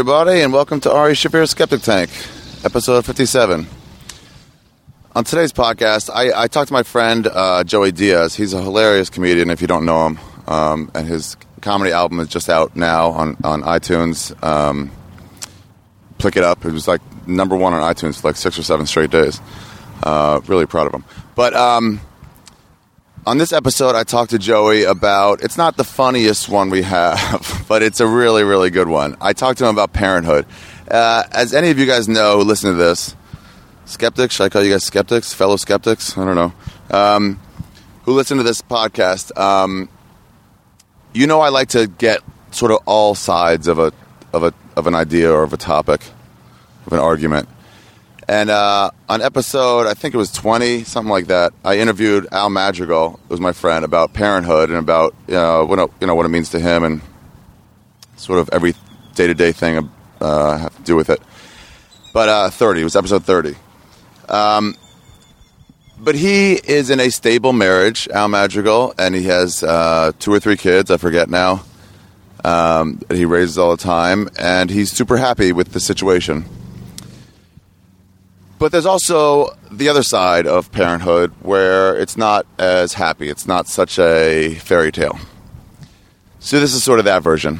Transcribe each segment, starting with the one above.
Everybody, and welcome to Ari Shaffir Skeptic Tank, episode 57. On today's podcast, I, I talked to my friend uh, Joey Diaz. He's a hilarious comedian if you don't know him, um, and his comedy album is just out now on, on iTunes. Um, pick it up. It was like number one on iTunes for like six or seven straight days. Uh, really proud of him. But um, on this episode, I talked to Joey about it's not the funniest one we have, but it's a really, really good one. I talked to him about parenthood. Uh, as any of you guys know who listen to this, skeptics, should I call you guys skeptics? Fellow skeptics? I don't know. Um, who listen to this podcast, um, you know I like to get sort of all sides of a, of, a, of an idea or of a topic, of an argument. And uh, on episode, I think it was 20, something like that, I interviewed Al Madrigal, who was my friend, about parenthood and about you know, what, it, you know, what it means to him and sort of every day to day thing uh, have to do with it. But uh, 30, it was episode 30. Um, but he is in a stable marriage, Al Madrigal, and he has uh, two or three kids, I forget now, um, that he raises all the time, and he's super happy with the situation. But there's also the other side of parenthood where it's not as happy. It's not such a fairy tale. So this is sort of that version.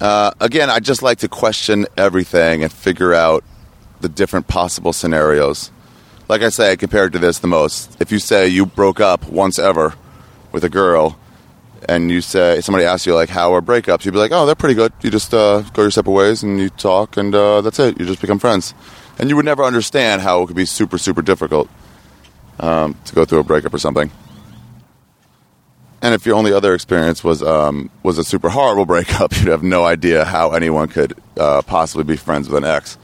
Uh, again, I just like to question everything and figure out the different possible scenarios. Like I say, compared to this the most. If you say you broke up once ever with a girl, and you say somebody asks you like how are breakups, you'd be like, oh, they're pretty good. You just uh, go your separate ways and you talk, and uh, that's it. You just become friends and you would never understand how it could be super super difficult um, to go through a breakup or something. And if your only other experience was um, was a super horrible breakup, you'd have no idea how anyone could uh, possibly be friends with an ex.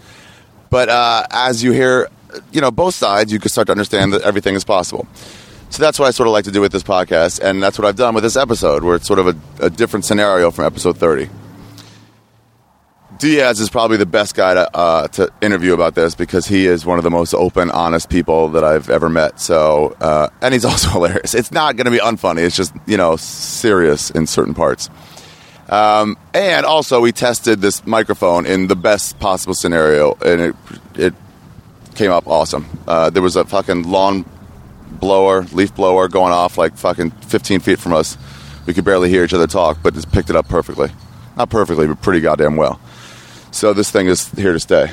But uh, as you hear, you know, both sides, you can start to understand that everything is possible. So that's what I sort of like to do with this podcast, and that's what I've done with this episode, where it's sort of a, a different scenario from episode thirty. Diaz is probably the best guy to, uh, to interview about this because he is one of the most open, honest people that I've ever met. So, uh, and he's also hilarious. It's not going to be unfunny. It's just you know serious in certain parts. Um, and also, we tested this microphone in the best possible scenario, and it it came up awesome. Uh, there was a fucking lawn blower, leaf blower going off like fucking 15 feet from us. We could barely hear each other talk, but just picked it up perfectly. Not perfectly, but pretty goddamn well. So this thing is here to stay.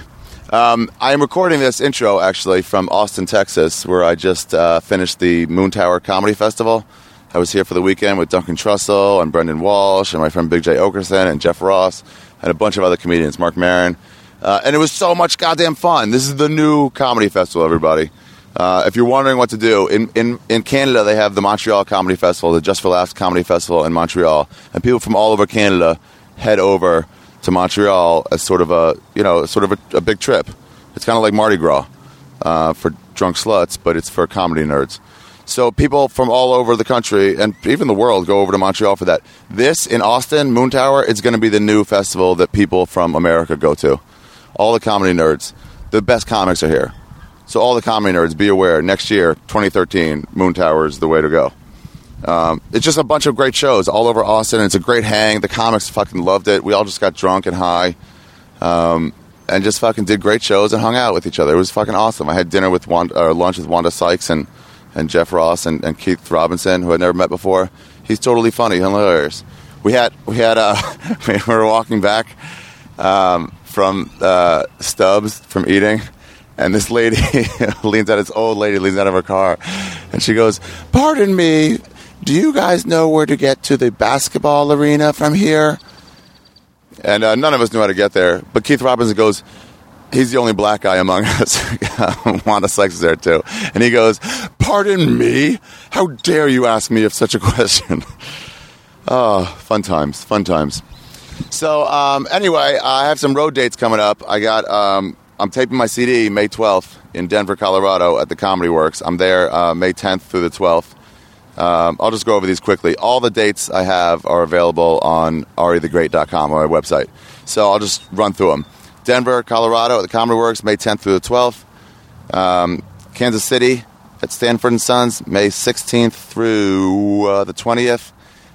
Um, I am recording this intro actually from Austin, Texas, where I just uh, finished the Moontower Comedy Festival. I was here for the weekend with Duncan Trussell and Brendan Walsh and my friend Big Jay Oakerson and Jeff Ross and a bunch of other comedians, Marc Maron. Uh, and it was so much goddamn fun. This is the new comedy festival, everybody. Uh, if you're wondering what to do, in, in, in Canada, they have the Montreal Comedy Festival, the Just for Laughs Comedy Festival in Montreal. And people from all over Canada head over to Montreal as sort of a you know sort of a, a big trip. It's kind of like Mardi Gras uh, for drunk sluts, but it's for comedy nerds. So people from all over the country and even the world go over to Montreal for that. This in Austin, Moontower, is going to be the new festival that people from America go to. All the comedy nerds, the best comics are here. So all the comedy nerds, be aware. Next year, 2013, Moontower is the way to go. Um, it's just a bunch of great shows all over Austin. It's a great hang. The comics fucking loved it. We all just got drunk and high, um, and just fucking did great shows and hung out with each other. It was fucking awesome. I had dinner with Wanda, uh, lunch with Wanda Sykes and, and Jeff Ross and, and Keith Robinson, who I'd never met before. He's totally funny, hilarious. We had we had uh, we were walking back um, from uh, Stubb's from eating and this lady leans out, this old lady leans out of her car, and she goes, "Pardon me, do you guys know where to get to the basketball arena from here? And uh, none of us knew how to get there. But Keith Robinson goes, he's the only black guy among us. Wanda Sykes is there too. And he goes, Pardon me? How dare you ask me of such a question? oh, fun times, fun times. So, um, anyway, I have some road dates coming up. I got, um, I'm taping my CD May 12th in Denver, Colorado at the Comedy Works. I'm there uh, May 10th through the 12th. Um, I'll just go over these quickly. All the dates I have are available on arithegreat.com, on my website. So I'll just run through them. Denver, Colorado at the Comedy Works, May 10th through the 12th. Um, Kansas City at Stanford and Sons, May 16th through uh, the 20th.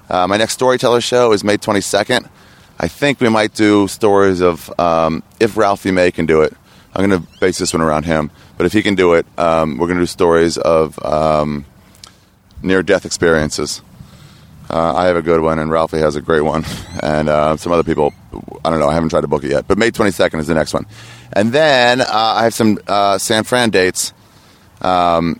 Uh, my next storyteller show is May 22nd. I think we might do stories of um, if Ralphie May can do it. I'm going to base this one around him. But if he can do it, um, we're going to do stories of um, near death experiences. Uh, I have a good one, and Ralphie has a great one, and uh, some other people. I don't know. I haven't tried to book it yet, but May 22nd is the next one, and then uh, I have some uh, San Fran dates. Um,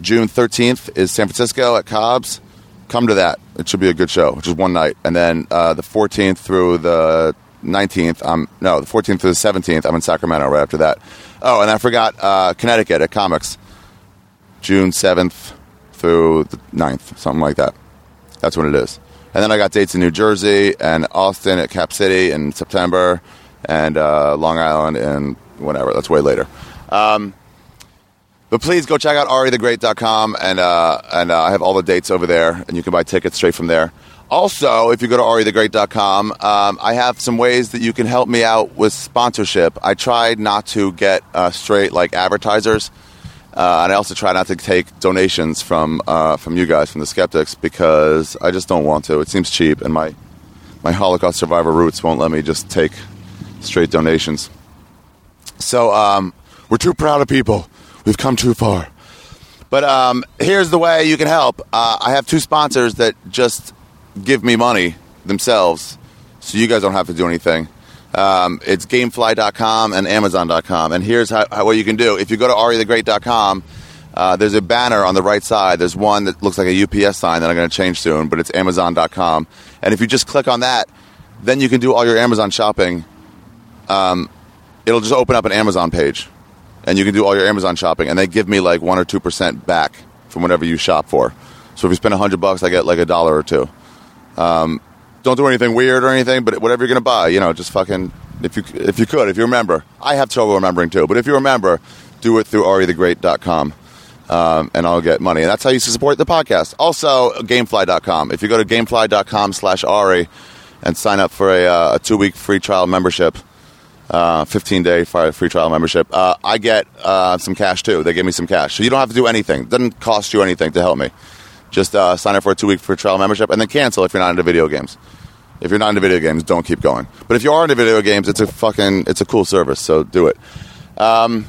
June 13th is San Francisco at Cobb's. Come to that. It should be a good show, which is one night, and then uh, the 14th through the 19th. I'm no, the 14th through the 17th. I'm in Sacramento right after that. Oh, and I forgot uh, Connecticut at Comix, June 7th through the 9th, something like that. That's when it is. And then I got dates in New Jersey and Austin at Cap City in September, and uh, Long Island in whatever. That's way later. Um, but please go check out arithegreat.com, and uh, and uh, I have all the dates over there, and you can buy tickets straight from there. Also, if you go to arithegreat.com, um, I have some ways that you can help me out with sponsorship. I tried not to get uh, straight like advertisers. Uh, and I also try not to take donations from uh, from you guys, from the skeptics, because I just don't want to. It seems cheap, and my my Holocaust survivor roots won't let me just take straight donations. So um, we're too proud of people. We've come too far. But um, here's the way you can help. Uh, I have two sponsors that just give me money themselves, so you guys don't have to do anything. Um, it's gamefly.com and amazon.com. And here's how, how, what you can do. If you go to arithegreat.com, uh, there's a banner on the right side. There's one that looks like a UPS sign that I'm going to change soon, but it's amazon.com. And if you just click on that, then you can do all your Amazon shopping. Um, it'll just open up an Amazon page, and you can do all your Amazon shopping, and they give me like one or two percent back from whatever you shop for. So if you spend a hundred bucks, I get like a dollar or two. Um, don't do anything weird or anything, but whatever you're going to buy, you know, just fucking if you if you could, if you remember. I have trouble remembering too, but if you remember, do it through arithegreat.com. Um, and I'll get money. And that's how you support the podcast. Also, gamefly.com. If you go to gamefly.com slash Ari and sign up for a, uh, a two week free trial membership, uh, 15 day free trial membership, uh, I get uh, some cash too. They give me some cash. So you don't have to do anything. It doesn't cost you anything to help me. Just uh, sign up for a two week free trial membership and then cancel if you're not into video games. If you're not into video games, don't keep going. But if you are into video games, it's a fucking it's a cool service, so do it. Um,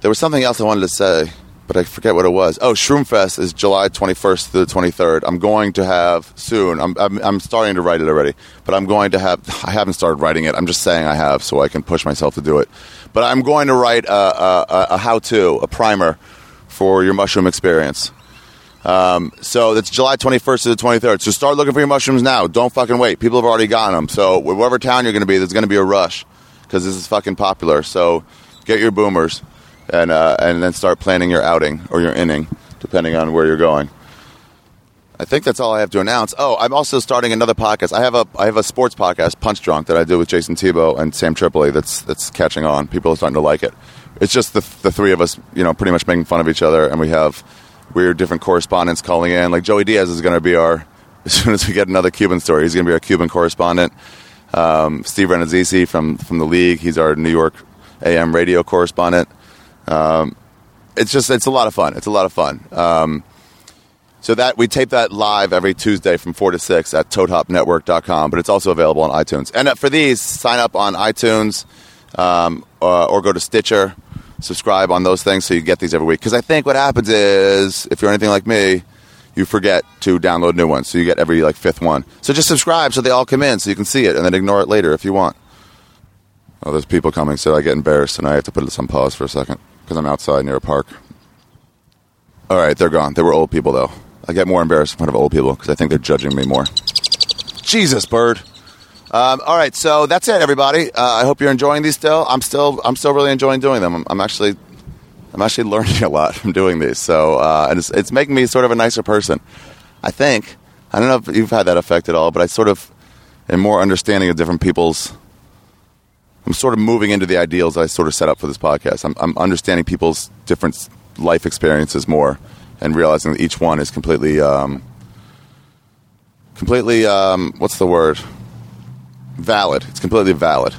there was something else I wanted to say, but I forget what it was. Oh, Shroomfest is July 21st through the 23rd. I'm going to have soon. I'm, I'm, I'm starting to write it already, but I'm going to have. I haven't started writing it. I'm just saying I have, so I can push myself to do it. But I'm going to write a, a, a how-to, a primer for your mushroom experience. Um, so that's July 21st to the 23rd. So start looking for your mushrooms now. Don't fucking wait. People have already gotten them. So whatever town you're going to be, there's going to be a rush because this is fucking popular. So get your boomers and uh, and then start planning your outing or your inning, depending on where you're going. I think that's all I have to announce. Oh, I'm also starting another podcast. I have a I have a sports podcast, Punch Drunk, that I do with Jason Tebow and Sam Tripoli. That's that's catching on. People are starting to like it. It's just the the three of us, you know, pretty much making fun of each other, and we have weird different correspondents calling in. Like Joey Diaz is going to be our as soon as we get another Cuban story, he's going to be our Cuban correspondent. Um, Steve Rannazzisi from from the league, he's our New York AM radio correspondent. Um, it's just it's a lot of fun. It's a lot of fun. Um, so that we tape that live every Tuesday from four to six at ToadHopNetwork.com, but it's also available on iTunes. And uh, for these, sign up on iTunes um, or, or go to Stitcher subscribe on those things so you get these every week. Because I think what happens is, if you're anything like me, you forget to download new ones. So you get every like fifth one. So just subscribe so they all come in so you can see it and then ignore it later if you want. Oh, there's people coming, so I get embarrassed and I have to put this on pause for a second because I'm outside near a park. All right, they're gone. They were old people though. I get more embarrassed in front of old people because I think they're judging me more. Jesus, bird. Um, all right, so that's it, everybody. Uh, I hope you're enjoying these still. I'm still, I'm still really enjoying doing them. I'm, I'm actually, I'm actually learning a lot from doing these. So, uh, and it's, it's making me sort of a nicer person. I think. I don't know if you've had that effect at all, but I sort of am more understanding of different people's. I'm sort of moving into the ideals I sort of set up for this podcast. I'm, I'm understanding people's different life experiences more, and realizing that each one is completely, um, completely. Um, what's the word? Valid. It's completely valid.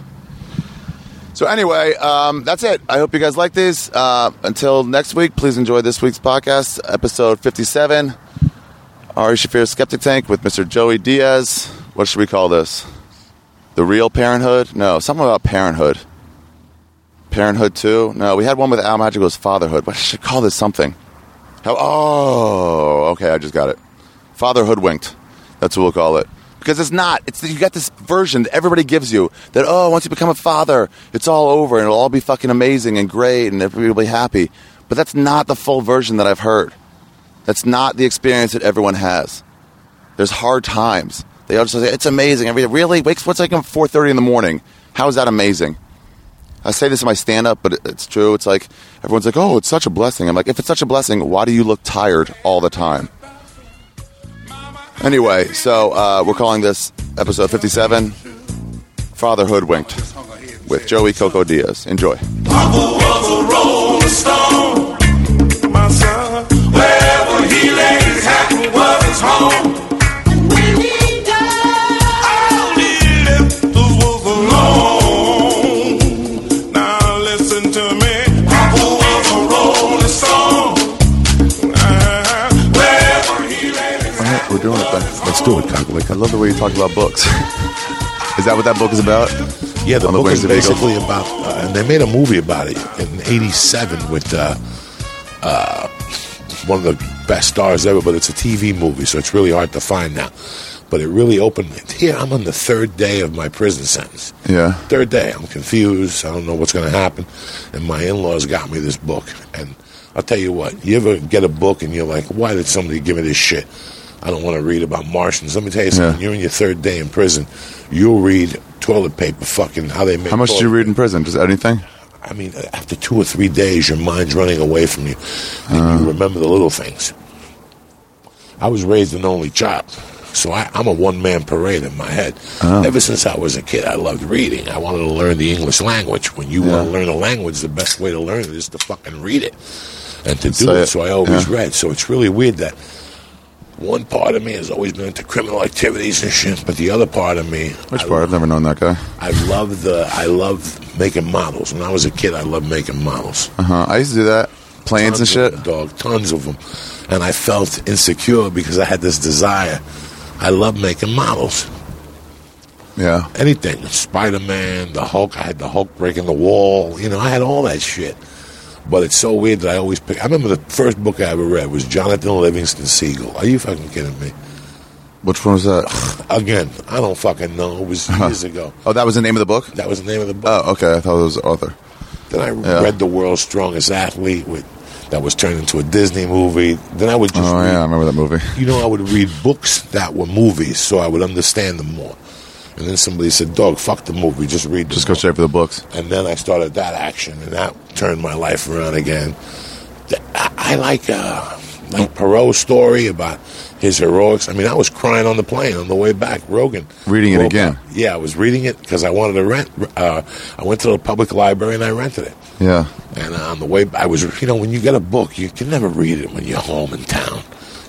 So anyway, um, that's it. I hope you guys like these. Uh, until next week, please enjoy this week's podcast, episode 57. Ari Shaffir's Skeptic Tank with Mr. Joey Diaz. What should we call this? The real Parenthood? No, something about Parenthood. Parenthood 2? No, we had one with Al Magico's Fatherhood. I should call this something. How, oh, okay, I just got it. Fatherhood winked. That's what we'll call it. Because it's not. It's you got this version that everybody gives you that oh, once you become a father, it's all over and it'll all be fucking amazing and great and everybody will be happy. But that's not the full version that I've heard. That's not the experience that everyone has. There's hard times. They all just say it's amazing. Every really wakes what's like four thirty in the morning. How is that amazing? I say this in my stand up, but it's true. It's like everyone's like, "Oh, it's such a blessing." I'm like, "If it's such a blessing, why do you look tired all the time?" Anyway, so uh, we're calling this episode 57 Fatherhood Winked with Joey Coco Diaz. Enjoy. Papa was a rolling stone, my son. Wherever he was his home. Let's do it, Cocklick. I love the way you talk about books. is that what that book is about? Yeah, the On book Wings is basically about, uh, and they made a movie about it in '87 with uh, uh, one of the best stars ever. But it's a TV movie, so it's really hard to find now. But it really opened. Here, I'm on the third day of my prison sentence. Yeah. Third day, I'm confused. I don't know what's going to happen, and my in-laws got me this book. And I'll tell you what: you ever get a book and you're like, "Why did somebody give me this shit?" I don't want to read about Martians. Let me tell you something. Yeah. You're in your third day in prison. You'll read toilet paper, fucking how they make. How much do you read in prison? Just anything? I mean, uh, after two or three days, your mind's running away from you. And you uh. remember the little things. I was raised an only child, so I, I'm a one man parade in my head. Oh. Ever since I was a kid, I loved reading. I wanted to learn the English language. When you want to learn a language, the best way to learn it is to fucking read it and to do it. So I always Yeah. read. So it's really weird that one part of me has always been into criminal activities and shit, but the other part of me, Which I part? I've never known that guy. I love the I love making models. When I was a kid, I loved making models. Uh huh. I used to do that. Planes and shit. dog, tons of them, and I felt insecure because I had this desire. I love making models. Yeah. Anything, Spider Man, the Hulk. I had the Hulk breaking the wall. You know, I had all that shit. But it's so weird that I always pick. I remember the first book I ever read was Jonathan Livingston Seagull. Are you fucking kidding me? Which one was that? Again, I don't fucking know. It was uh-huh. years ago. Oh, that was the name of the book? That was the name of the book. Oh, okay. I thought it was the author. Then I Yeah. read The World's Strongest Athlete, with, that was turned into a Disney movie. Then I would just Oh, read, yeah. I remember that movie. you know, I would read books that were movies so I would understand them more. And then somebody said, "Dog, fuck the movie, just read." The Just go book." straight for the books. And then I started that action, and that turned my life around again. I, like uh, like Perot's story about his heroics. I mean, I was crying on the plane on the way back. Rogan Reading it again. about- Yeah, I was reading it because I wanted to rent. Uh, I went to the public library and I rented it. Yeah. And on the way, I was, you know, when you get a book, you can never read it when you're home in town.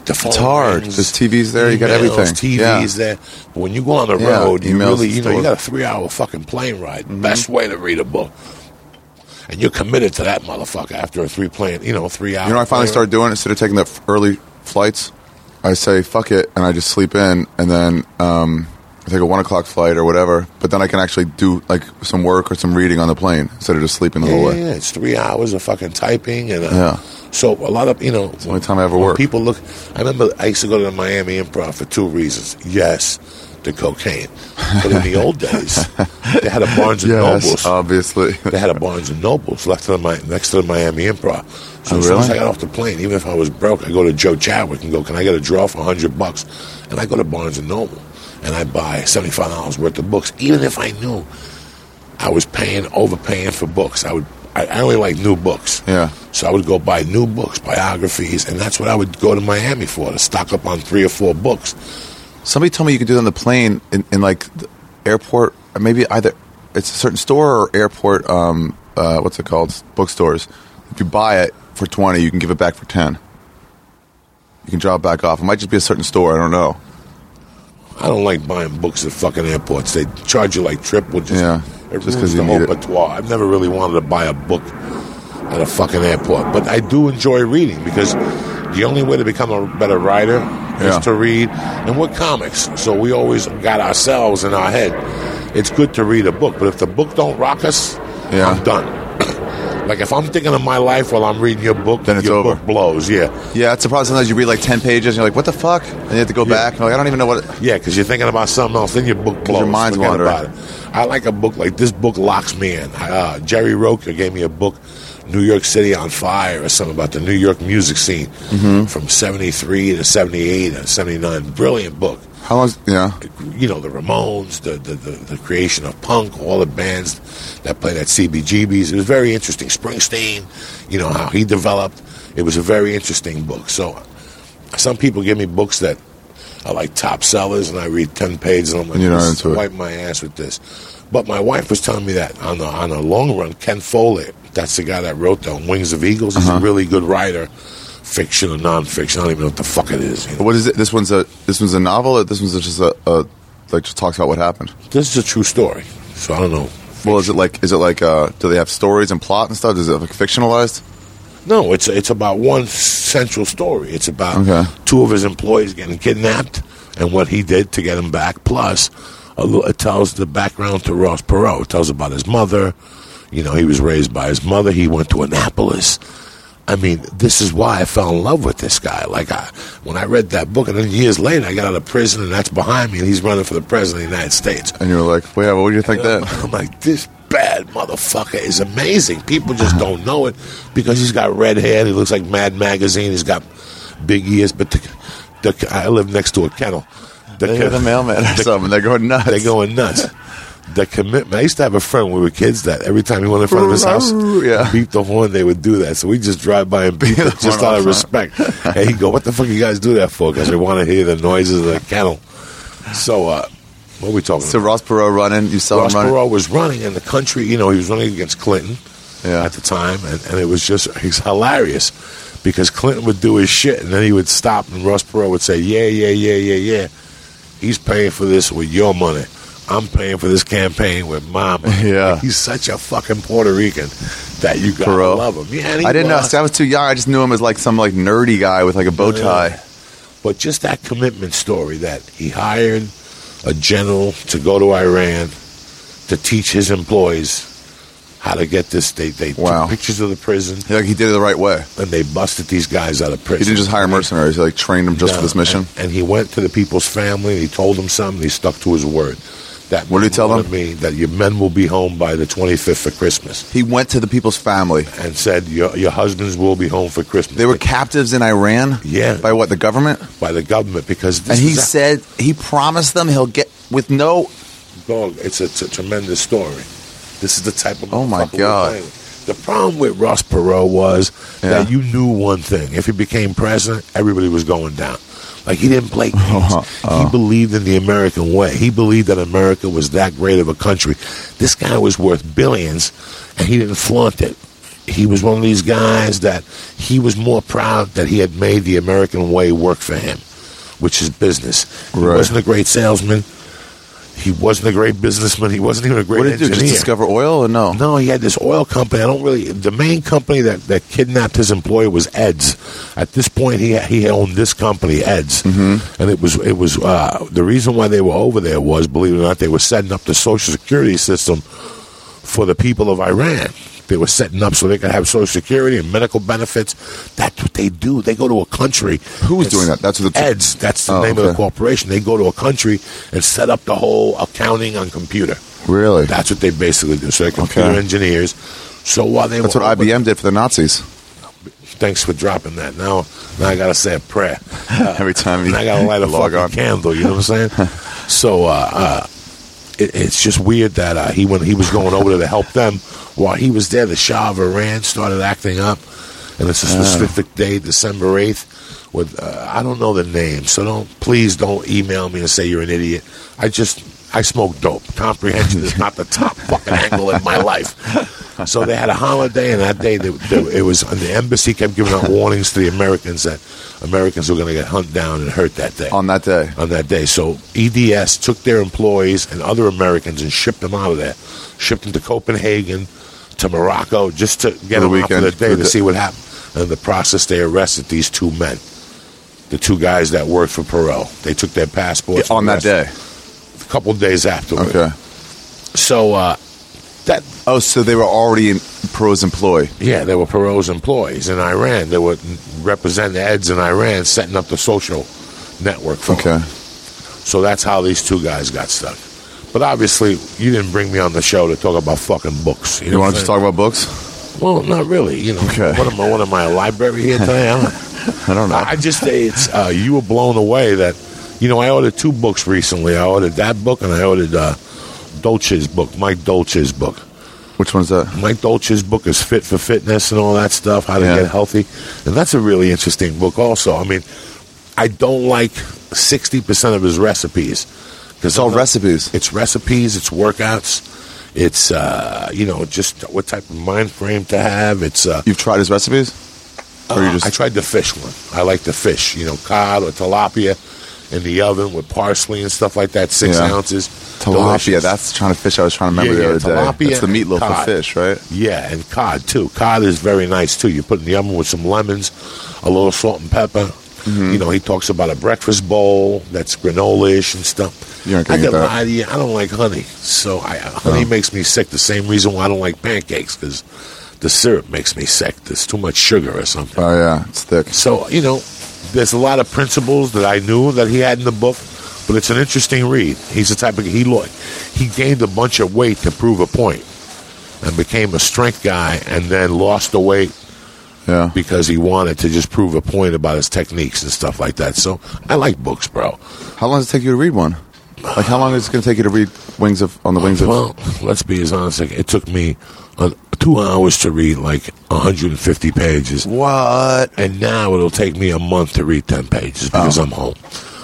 The phone It's hard. There's TVs there, you got everything. TVs Yeah. there. But when you go on the Yeah, road, you really, you know, you got a three-hour fucking plane ride. Mm-hmm. Best way to read a book. And you're committed to that motherfucker after a three plane, you know, three hours. You know, what I finally started doing instead of taking the early flights. I say fuck it, and I just sleep in, and then um, I take a one o'clock flight or whatever. But then I can actually do like some work or some reading on the plane instead of just sleeping the Yeah, whole way. yeah, it's three hours of fucking typing and uh, Yeah. So a lot of you know, it's the only time I ever when work. People look. I remember I used to go to the Miami Improv for two reasons. Yes, the cocaine, but in the old days, they had a Barnes and Yes, Nobles. obviously. they had a Barnes and Nobles left to the next to the Miami Improv. So Oh, as soon as? I got off the plane, even if I was broke, I go to Joe Chadwick and go, "Can I get a draw for hundred bucks?" And I go to Barnes and Noble and I buy seventy five dollars worth of books, even if I knew I was paying overpaying for books. I would. I, I only like new books. Yeah. So I would go buy new books, biographies, and that's what I would go to Miami for to stock up on three or four books. Somebody told me you could do it on the plane in, in like the airport, or maybe either it's a certain store or airport. Um, uh, what's it called? Bookstores. If you buy it for twenty, you can give it back for ten. You can drop it back off. It might just be a certain store. I don't know. I don't like buying books at fucking airports. They charge you like triple just, Yeah, it just ruins the whole patois. I've never really wanted to buy a book at a fucking airport, but I do enjoy reading because the only way to become a better writer Yeah. is to read, and we're comics, so we always got ourselves in our head. it's good to read a book. But if the book don't rock us, Yeah. I'm done. Like if I'm thinking of my life while I'm reading your book, Then it's your over. book blows. Yeah, Yeah, it's a problem. Sometimes you read like ten pages, and you're like, "What the fuck?" And you have to go Yeah. back. And like, I don't even know what. It, yeah, because you're thinking about something else. Then your book blows. your mind's Forget wandering. about it. I like a book like this. Book locks me in. Uh, Jerry Roker gave me a book, New York City on Fire, or something about the New York music scene Mm-hmm. from '73 to '78 and '79. Brilliant book. How long? Yeah, you know the Ramones, the, the the the creation of punk, all the bands that played at CBGBs. It was very interesting. Springsteen, you know how he developed. It was a very interesting book. So, some people give me books that are like top sellers, and I read ten pages, and I'm like, You're not "This- into it." wipe my ass with this. But my wife was telling me that on the on the long run, Ken Follett, that's the guy that wrote the Wings of Eagles. He's Uh-huh. a really good writer, fiction or nonfiction. I don't even know what the fuck it is. you know. what is it? This one's a this one's a novel. Or this one's just a, a like just talks about what happened. This is a true story, so I don't know. Well, is it like is it like uh, do they have stories and plot and stuff? Is it like fictionalized? No, it's it's about one central story. It's about Okay. two of his employees getting kidnapped and what he did to get them back. Plus, a little, it tells the background to Ross Perot. It tells about his mother. You know, he was raised by his mother. He went to Annapolis. I mean, this is why I fell in love with this guy. Like, I, when I read that book, and then years later, I got out of prison, and that's behind me, and he's running for the president of the United States. And you were like, well, yeah, what do you think then? I'm like, this bad motherfucker is amazing. People just don't know it because he's got red hair. He looks like Mad Magazine. He's got big ears. But the, the, I live next to a kennel. The, They hear the mailman or the- something. They're going nuts. They're going nuts. The commitment. I used to have a friend when we were kids that every time he went in front of his house, Yeah. beep the horn, they would do that. So we just drive by and beep it just out of all the time. respect. and he'd go, "What the fuck you guys do that for?" Because they want to hear the noises of the kennel. So uh, what are we talking So about? Ross Perot running. You saw Ross him running. Perot was running in the country. You know, he was running against Clinton Yeah. at the time, and, and it was just he's hilarious because Clinton would do his shit, and then he would stop, and Ross Perot would say, "Yeah, yeah, yeah, yeah, yeah." He's paying for this with your money. I'm paying for this campaign with money. Yeah. he's such a fucking Puerto Rican that you gotta Perot. love him. Yeah, I didn't know. was. See, I was too young. I just knew him as like some like nerdy guy with like a bow tie. But just that commitment story that he hired a general to go to Iran to teach his employees how to get this. They they Wow. took pictures of the prison Like he did it the right way. and they busted these guys out of prison. He didn't just hire mercenaries. He like trained them just for this mission. And, and he went to the people's family. and He told them something. He stuck to his word. That What did he tell them? Me that your men will be home by the 25th for Christmas, He went to the people's family. and said your your husbands will be home for Christmas. They were captives in Iran. Yeah. By what? The government. by the government because this And he said he promised them he'll get with no. dog. It's a, it's a tremendous story. This is the type of Oh, my God. The problem with Ross Perot was Yeah. that you knew one thing: if he became president, everybody was going down. Like he didn't play games. Uh-huh. He believed in the American way. He believed that America was that great of a country. This guy was worth billions, and he didn't flaunt it. He was one of these guys that he was more proud that he had made the American way work for him, which is business. He wasn't a great salesman. He wasn't a great businessman. He wasn't even a great What did he do? engineer. Just discover oil or no? No, he had this oil company. I don't really. The main company that, that kidnapped his employer was EDS. At this point, he he owned this company, EDS, Mm-hmm. and it was it was uh, the reason why they were over there was, believe it or not, they were setting up the social security system for the people of Iran. They were setting up so they could have social security and medical benefits. That's what they do. They go to a country. Who is doing that? That's what the- EDS. That's the Oh, name of the corporation. They go to a country and set up the whole accounting on computer. Really? That's what they basically do. So they're computer Okay. engineers. So while they That's what IBM did for the Nazis. Thanks for dropping that. Now, now I gotta say a prayer. Every time you I gotta light a log fucking on. candle. You know what I'm saying? so uh, uh, it, it's just weird that uh, he when he was going over there to help them while he was there, the Shah of Iran started acting up, and it's a specific day, December eighth. With uh, I don't know the name, so don't please don't email me and say you're an idiot. I just I smoke dope. Comprehension is not the top fucking angle in my life. So they had a holiday, and that day they, they, it was and the embassy kept giving out warnings to the Americans that Americans were going to get hunted down and hurt that day On that day. on that day. So EDS took their employees and other Americans and shipped them out of there, shipped them to Copenhagen, to Morocco, just to get the them for the day to see what happened. And in the process, they arrested these two men, the two guys that worked for Perot. They took their passports on that day. a couple days afterward. Okay. So uh, that Oh, so they were already in pros employ. yeah, they were Perot's employees in Iran. They were representing the EDS in Iran, setting up the social network for Okay. them. So that's how these two guys got stuck. But obviously, you didn't bring me on the show to talk about fucking books. You, know You what want I'm to saying? talk about books? Well, not really. You know, Okay. what am I? What am I? A library here today? I don't, I don't know. I just say it's uh, you were blown away that you know I ordered two books recently. I ordered that book and I ordered uh, Dolce's book, Mike Dolce's book. Which one's that? Mike Dolce's book is Fit for Fitness and all that stuff, how to Yeah. get healthy, and that's a really interesting book. Also, I mean, I don't like sixty percent of his recipes It's all recipes. It's recipes. It's workouts. It's uh, you know just what type of mind frame to have. It's uh, You've tried his recipes? Or you uh, just I tried the fish one. I like the fish, you know, cod or tilapia in the oven with parsley and stuff like that, six Yeah. ounces. tilapia. Delicious. That's the kind of fish I was trying to remember Yeah, the yeah, other day. tilapia That's the and meatloaf cod. of fish, right? Yeah, and cod too. Cod is very nice too. You put it in the oven with some lemons, a little salt and pepper. Mm-hmm. You know, he talks about a breakfast bowl that's granola-ish and stuff. You I can lie to you. I don't like honey, so I, honey makes me sick. The same reason why I don't like pancakes because the syrup makes me sick. There's too much sugar or something. Oh yeah, it's thick. So, you know, there's a lot of principles that I knew that he had in the book, but it's an interesting read. He's the type of he lo- he gained a bunch of weight to prove a point and became a strength guy and then lost the weight Yeah. because he wanted to just prove a point about his techniques and stuff like that. So, I like books, bro. How long does it take you to read one? Like how long is it going to take you to read Wings of on the Wings of? Well, let's be as honest. Like, it took me uh, two hours to read like 150 pages. What? And now it'll take me a month to read 10 pages because Oh. I'm home.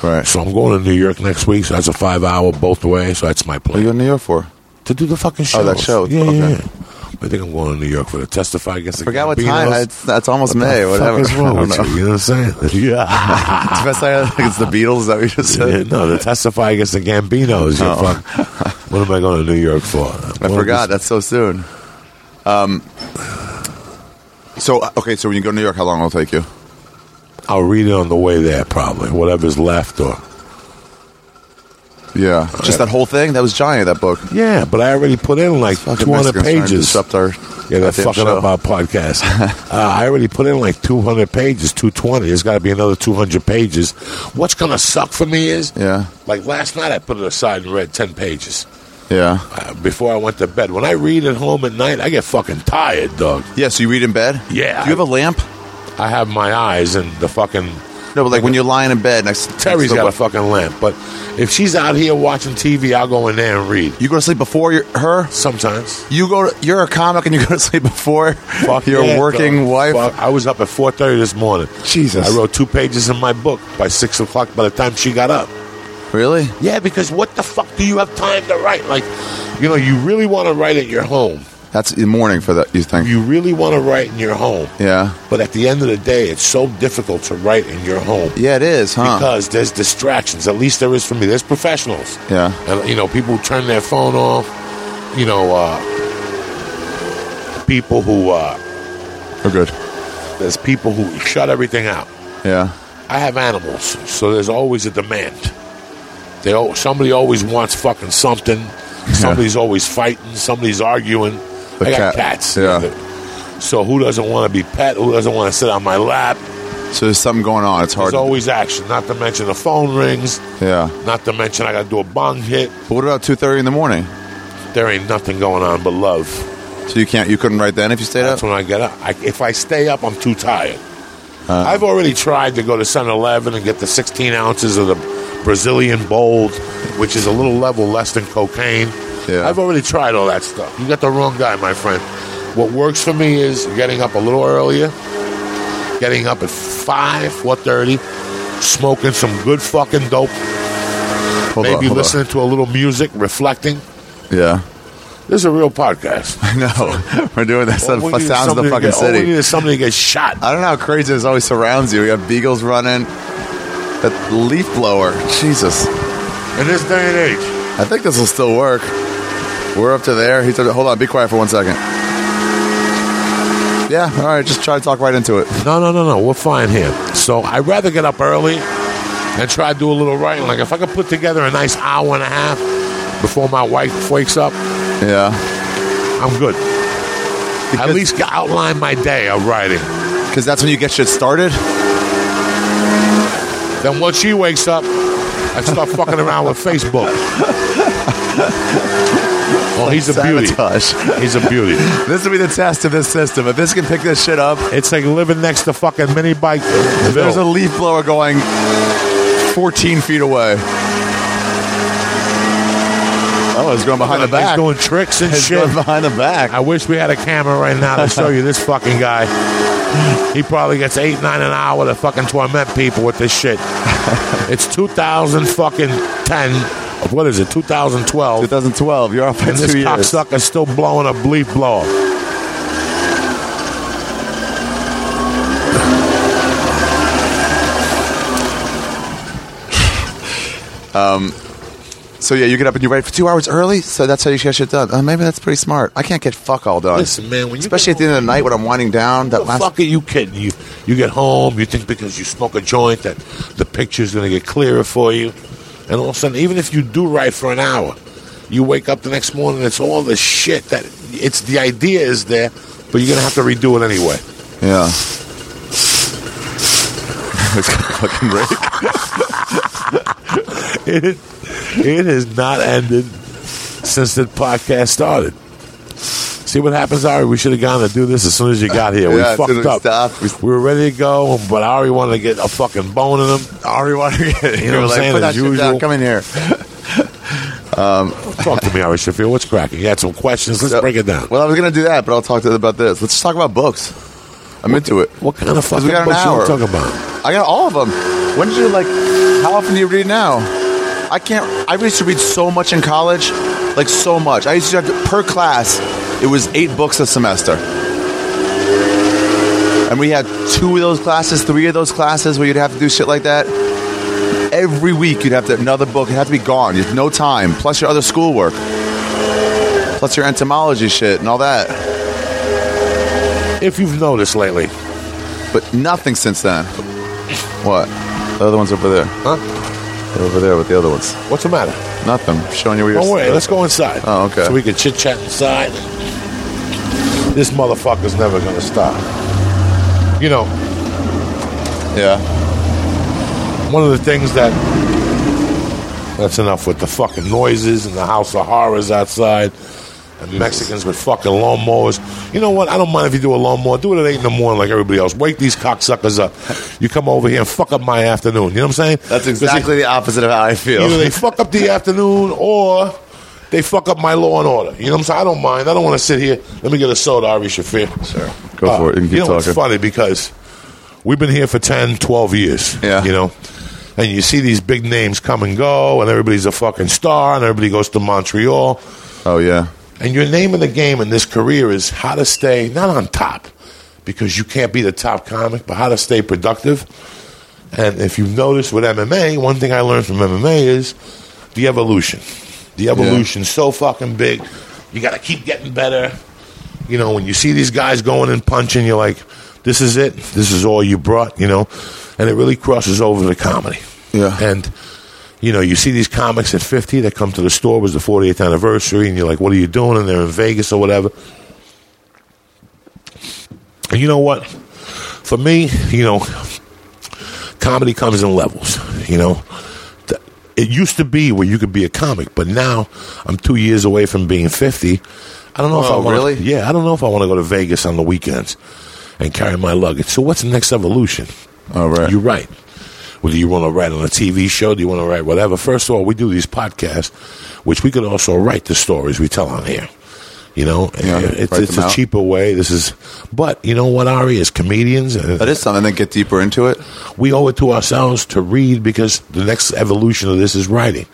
Right. So I'm going to New York next week. So that's a five hour both ways. So that's my What are plan. you in New York for? to do the fucking show. Oh, that show. Yeah, Okay. yeah, yeah. I think I'm going to New York for the testify against the Forgot what time. It's, that's almost What May. fuck Whatever. is wrong I with you? You know what I'm saying? yeah. It's best I think it's the Beatles that we just Yeah, said. no, the testify against the Gambinos. You Oh. fuck. What am I going to New York for? I forgot. That's so soon. Um. So okay, so when you go to New York, how long will it take you? I'll read it on the way there, probably. Whatever's left, or Yeah, just that whole thing. That was giant. That book. yeah. But I already put in like Fucking 200 Mexicans trying to pages. disrupt our Yeah, they're goddamn fucking show. up our podcast. uh, I already put in like 200 pages, 220. There's got to be another 200 pages. What's going to suck for me is, Yeah, like last night, I put it aside and read 10 pages yeah, uh, before I went to bed. When I read at home at night, I get fucking tired, dog. yeah. So you read in bed? Yeah. Do you have a lamp? I have my eyes and the fucking. No, but like when you're lying in bed next. next Terry's to got a fucking lamp, but if she's out here watching TV, I'll go in there and read. You go to sleep before your, her. Sometimes. You go. To, you're a comic and you go to sleep before Fuck your yeah, working wife. Fuck, I was up at 4.30 this morning. Jesus. I wrote two pages in my book by 6 o'clock by the time she got up. Really? Yeah, because what the fuck do you have time to write? Like, you know, you really want to write at your home. That's the morning for that. You think? You really want to write in your home. yeah. But at the end of the day, it's so difficult to write in your home. Yeah, it is, huh? Because there's distractions. At least there is for me. There's professionals. yeah. And, you know, people who turn their phone off. You know, uh, people who, uh, We're good. there's people who shut everything out. Yeah. I have animals, so there's always a demand. They somebody always wants fucking something. Somebody's always fighting. Somebody's arguing. The I got cat, cats. yeah. So who doesn't want to be pet? Who doesn't want to sit on my lap? So there's something going on. It's hard. There's always action. Not to mention the phone rings. yeah. Not to mention I got to do a bong hit. But what about two thirty in the morning? There ain't nothing going on but love. So you can't. You couldn't write then if you stayed That's up. when I get up. I, if I stay up, I'm too tired. Uh. I've already tried to go to 7 Eleven and get the 16 ounces of the Brazilian Bold, which is a little level less than cocaine. Yeah. I've already tried all that stuff. You got the wrong guy, my friend. What works for me is getting up a little earlier, getting up at 5, 4.30, smoking some good fucking dope, Hold maybe on. listening to a little music, reflecting. Yeah. This is a real podcast. No, we're doing this. All on sounds of the fucking get- all oh, we need is somebody to get shot. I don't know how crazy this always surrounds you. We have beagles running. That leaf blower. Jesus. In this day and age, I think this will still work. We're up to there. He said, hold on. Be quiet for one second. Yeah. All right. Just try to talk right into it. No, no, no, no. We're fine here. So I'd rather get up early and try to do a little writing. Like if I could put together a nice hour and a half, before my wife wakes up, Yeah. I'm good. At least outline my day of writing. Because that's when you get shit started. Then once she wakes up, I start fucking around with Facebook. Oh, he's a beauty. He's a beauty. This will be the test of this system. If this can pick this shit up, It's like living next to fucking mini bike. there's a leaf blower going 14 feet away. Oh, it's going behind the back. He's doing tricks and It's shit. going behind the back. I wish we had a camera right now to show you this fucking guy. He probably gets eight, nine an hour to fucking torment people with this shit. It's 2000 fucking 10. What is it? 2012. 2012. You're off by And this years. cocksucker's still blowing a leaf blower. So yeah, you get up and you write for two hours early. So that's how you get shit done. Uh, maybe that's pretty smart. I can't get fuck all done. Listen, man, when you especially at the end of the night when I'm winding down. That The last fuck are you kidding? You you get home, you think because you smoke a joint that the picture's gonna get clearer for you, and all of a sudden, even if you do write for an hour, you wake up the next morning, it's all the shit that it's the idea is there, but you're gonna have to redo it anyway. yeah. it's fucking rape. It it has not ended since the podcast started. See what happens, Ari? We should have gone to do this as soon as you got here. Yeah, we fucked we up. stopped, we- we were ready to go, but Ari wanted to get a fucking bone in him. Ari wanted to get You know what I'm saying? Put As usual. down. Come in here. Um, talk to me, Ari Shaffir. What's cracking? You had some questions. Let's So- break it down. Well, I was gonna do that, but I'll talk to about this. Let's just talk about books. I'm into it. What kind of fucking we got books you talking about? I got all of them. When did you like? How often do you read now? I can't. I used to read so much in college, like so much. I used to have to, per class. It was eight books a semester, and we had two of those classes, three of those classes where you'd have to do shit like that. Every week you'd have to another book. It had to be gone. You had no time. Plus your other schoolwork. Plus your entomology shit and all that. If you've noticed lately, But nothing since then. What? The other one's over there. huh? They're over there with the other ones. What's the matter? Nothing. Showing you where oh, you're. Don't worry. Let's go inside. Oh, okay. So we can chit chat inside. This motherfucker's never gonna stop. You know, Yeah. one of the things that that's enough with the fucking noises and the house of horrors outside and Mexicans with fucking lawnmowers. You know what? I don't mind if you do a lawnmower. Do it at eight in the morning like everybody else. Wake these cocksuckers up. You come over here and fuck up my afternoon. You know what I'm saying? That's exactly the opposite of how I feel. Either they fuck up the afternoon or they fuck up my law and order. You know what I'm saying? I don't mind. I don't want to sit here. Let me get a soda, Ari Shaffir. Sure. Go for it. You can keep know what's talking. funny because we've been here for 10, 12 years. Yeah. You know? And you see these big names come and go, and everybody's a fucking star, and everybody goes to Montreal. oh yeah. And your name in the game in this career is how to stay not on top, because you can't be the top comic, but how to stay productive. And if you've noticed with MMA, one thing I learned from MMA is the evolution. The evolution's so fucking big. You got to keep getting better. You know, when you see these guys going and punching, you're like, this is it. This is all you brought, you know? And it really crosses over to comedy. Yeah. And, you know, you see these comics at 50 that come to the store, it was the 48th anniversary, and you're like, what are you doing? And they're in Vegas or whatever. And you know what? For me, you know, comedy comes in levels, you know. It used to be where you could be a comic, but now I'm two years away from being 50. I don't know if oh, I Oh, want really? Yeah, I don't know if I want to go to Vegas on the weekends and carry my luggage. So what's the next evolution? All right. You're right. Whether you want to write on a TV show, do you want to write whatever? First of all, we do these podcasts, which we could also write the stories we tell on here. You know, Yeah, it's, it's a out. cheaper way. This is, but you know what, Ari, as comedians, uh, that is something. that get deeper into it. we owe it to ourselves to read because the next evolution of this is writing.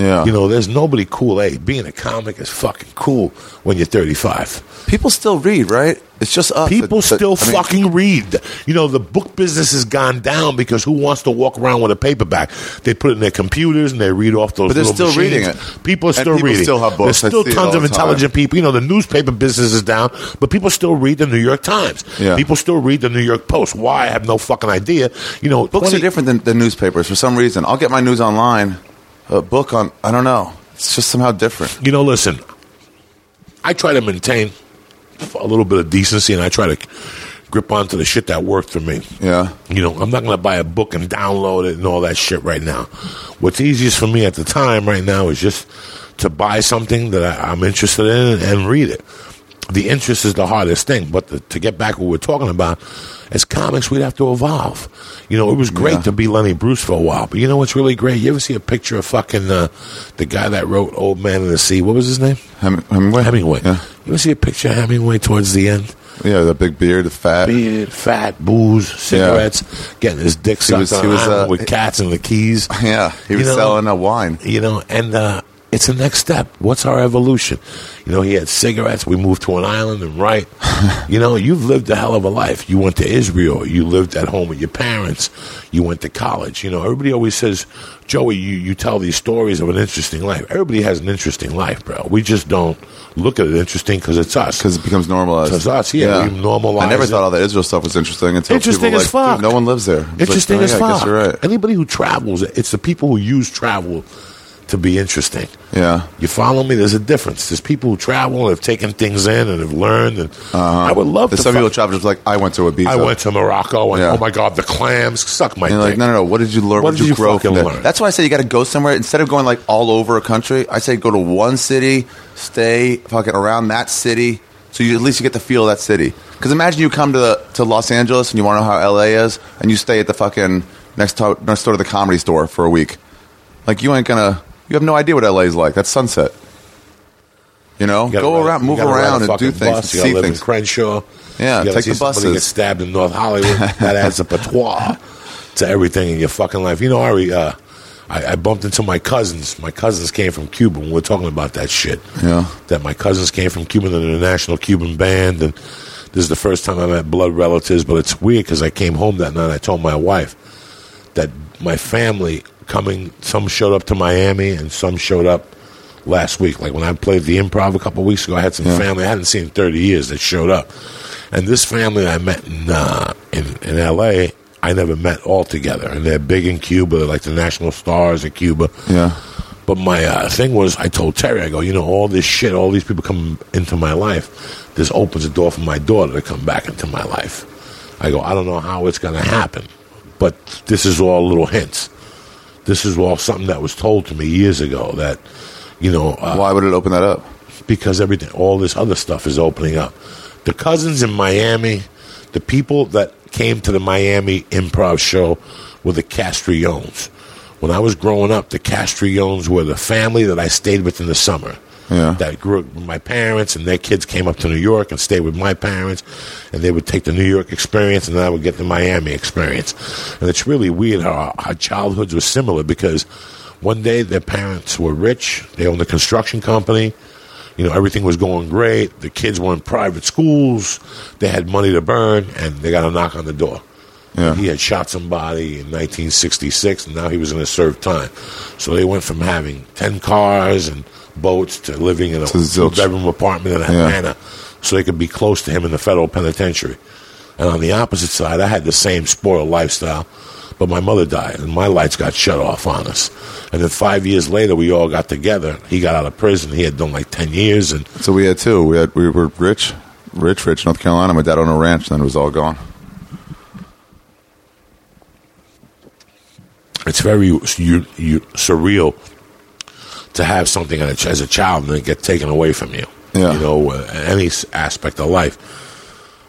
Yeah. You know, there's nobody cool. Hey, being a comic is fucking cool when you're 35. people still read, right? It's just us. People that- that- still I mean, fucking read. You know, the book business has gone down because who wants to walk around with a paperback? They put it in their computers and they read off those. But they're still machines. reading it. People are still people reading. still have books. There's still tons of time. intelligent people. You know, the newspaper business is down, but people still read the New York Times. Yeah. People still read the New York Post. Why? I have no fucking idea. You know, Books 20 are different than, than newspapers for some reason. I'll get my news online. A book on I don't know. It's just somehow different. You know, listen, I try to maintain a little bit of decency, and I try to grip onto the shit that worked for me. Yeah. You know, I'm not going to buy a book and download it and all that shit right now. What's easiest for me at the time right now is just to buy something that I, I'm interested in and read it. The interest is the hardest thing, but the, to get back what we're talking about, as comics, we'd have to evolve. You know, it was great Yeah. to be Lenny Bruce for a while, but you know what's really great? You ever see a picture of fucking uh, the guy that wrote Old Man in the Sea? What was his name? Hem- Hemingway. Hemingway. Yeah. You ever see a picture of Hemingway towards the end? Yeah, the big beard, the fat. beard, fat, booze, cigarettes, getting his dick sucked was- he was, uh, with cats and the keys. Yeah, he was You know- selling a wine. You know, and uh, it's the next step. What's our evolution? You know, he had cigarettes. We moved to an island and right. you know, you've lived a hell of a life. You went to Israel. You lived at home with your parents. You went to college. You know, everybody always says, Joey, you, you tell these stories of an interesting life. Everybody has an interesting life, bro. We just don't look at it interesting because it's us. Because it becomes normalized. It's us, yeah, we normalize I never it. thought all the Israel stuff was interesting until Interesting people as like, fuck. No one lives there. It's interesting like, as oh, yeah, I fuck. right. Anybody who travels, it's the people who use travel to be interesting. Yeah. You follow me? There's a difference. There's people who travel and have taken things in and have learned. And uh-huh. I would love There's to. some people travel just like I went to Ibiza. I went to Morocco and Yeah. oh my god, the clams suck my dick. like, no, no, no. What did you learn? What What, did did you, grow from that? learn? That's why I say you got to go somewhere instead of going like all over a country. I say go to one city, stay fucking around that city, so you at least you get the feel of that city. Because imagine you come to the, to Los Angeles and you want to know how LA is, and you stay at the fucking next to, next door to the comedy store for a week. Like you ain't gonna. You have no idea what LA is like. That's Sunset. You know, You go ride- around, move gotta ride a around, and do things, Bus. Gotta see things. in Crenshaw. Yeah, you take see the buses. get stabbed in North Hollywood. that adds a patois to everything in your fucking life. You know, Ari, uh, I, I bumped into my cousins. My cousins came from Cuba. and We we're talking about that shit. Yeah. That my cousins came from Cuba. They're the National Cuban Band, and this is the first time I met blood relatives. But it's weird because I came home that night. I told my wife that my family coming. Some showed up to Miami, and some showed up last week. Like when I played the improv a couple of weeks ago, I had some Yeah. family I hadn't seen in 30 years that showed up. And this family I met in, uh, in, in L.A., I never met all together. And they're big in Cuba, they're like the national stars of Cuba. Yeah. But my uh, thing was, I told Terry, I go, you know, all this shit, all these people come into my life. This opens the door for my daughter to come back into my life. I go, I don't know how it's going to happen, but this is all little hints. This is all something that was told to me years ago that, you know, uh, Why would it open that up? because everything, all this other stuff is opening up. The cousins in Miami, the people that came to the Miami improv show were the Castriones. When I was growing up, the Castriones were the family that I stayed with in the summer. Yeah. That grew up with my parents, and their kids came up to New York and stayed with my parents, and they would take the New York experience, and then I would get the Miami experience. And it's really weird how our, our childhoods were similar because one day their parents were rich, they owned a construction company, you know, everything was going great. The kids were in private schools. They had money to burn, and they got a knock on the door. Yeah. He had shot somebody in 1966, and now he was going to serve time. So they went from having 10 cars and boats to living in a To two-bedroom apartment in Yeah. Atlanta so they could be close to him in the federal penitentiary. And on the opposite side, I had the same spoiled lifestyle, but my mother died, and my lights got shut off on us. And then five years later, we all got together. He got out of prison. He had done like 10 years, and So we had two. We had we were rich, rich, rich. North Carolina. My dad owned a ranch, and then it was all gone. it's very you, you, surreal to have something as a, child and it get taken away from you. Yeah. You know, uh, any aspect of life.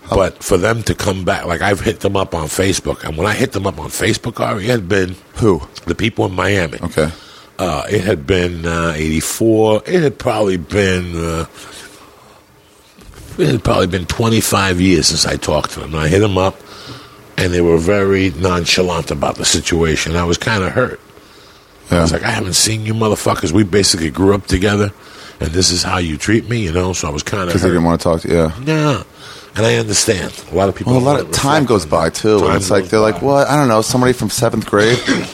But for them to come back, like I've hit them up on Facebook, and when I hit them up on Facebook, Ari, it had been Who? the people in Miami. Okay. Uh, it had been uh, 84. It had probably been. Uh, it had probably been 25 years since I talked to them. And I hit them up, and they were very nonchalant about the situation. I was kind of hurt. I Yeah. was like, I haven't seen you motherfuckers. We basically grew up together, and this is how you treat me, you know? So I was kind of Because they didn't want to talk to you. Yeah. Yeah. And I understand. A lot of people. Well, a lot of time goes by too, Time and it's like they're by. like, "What? I don't know." Somebody from seventh grade.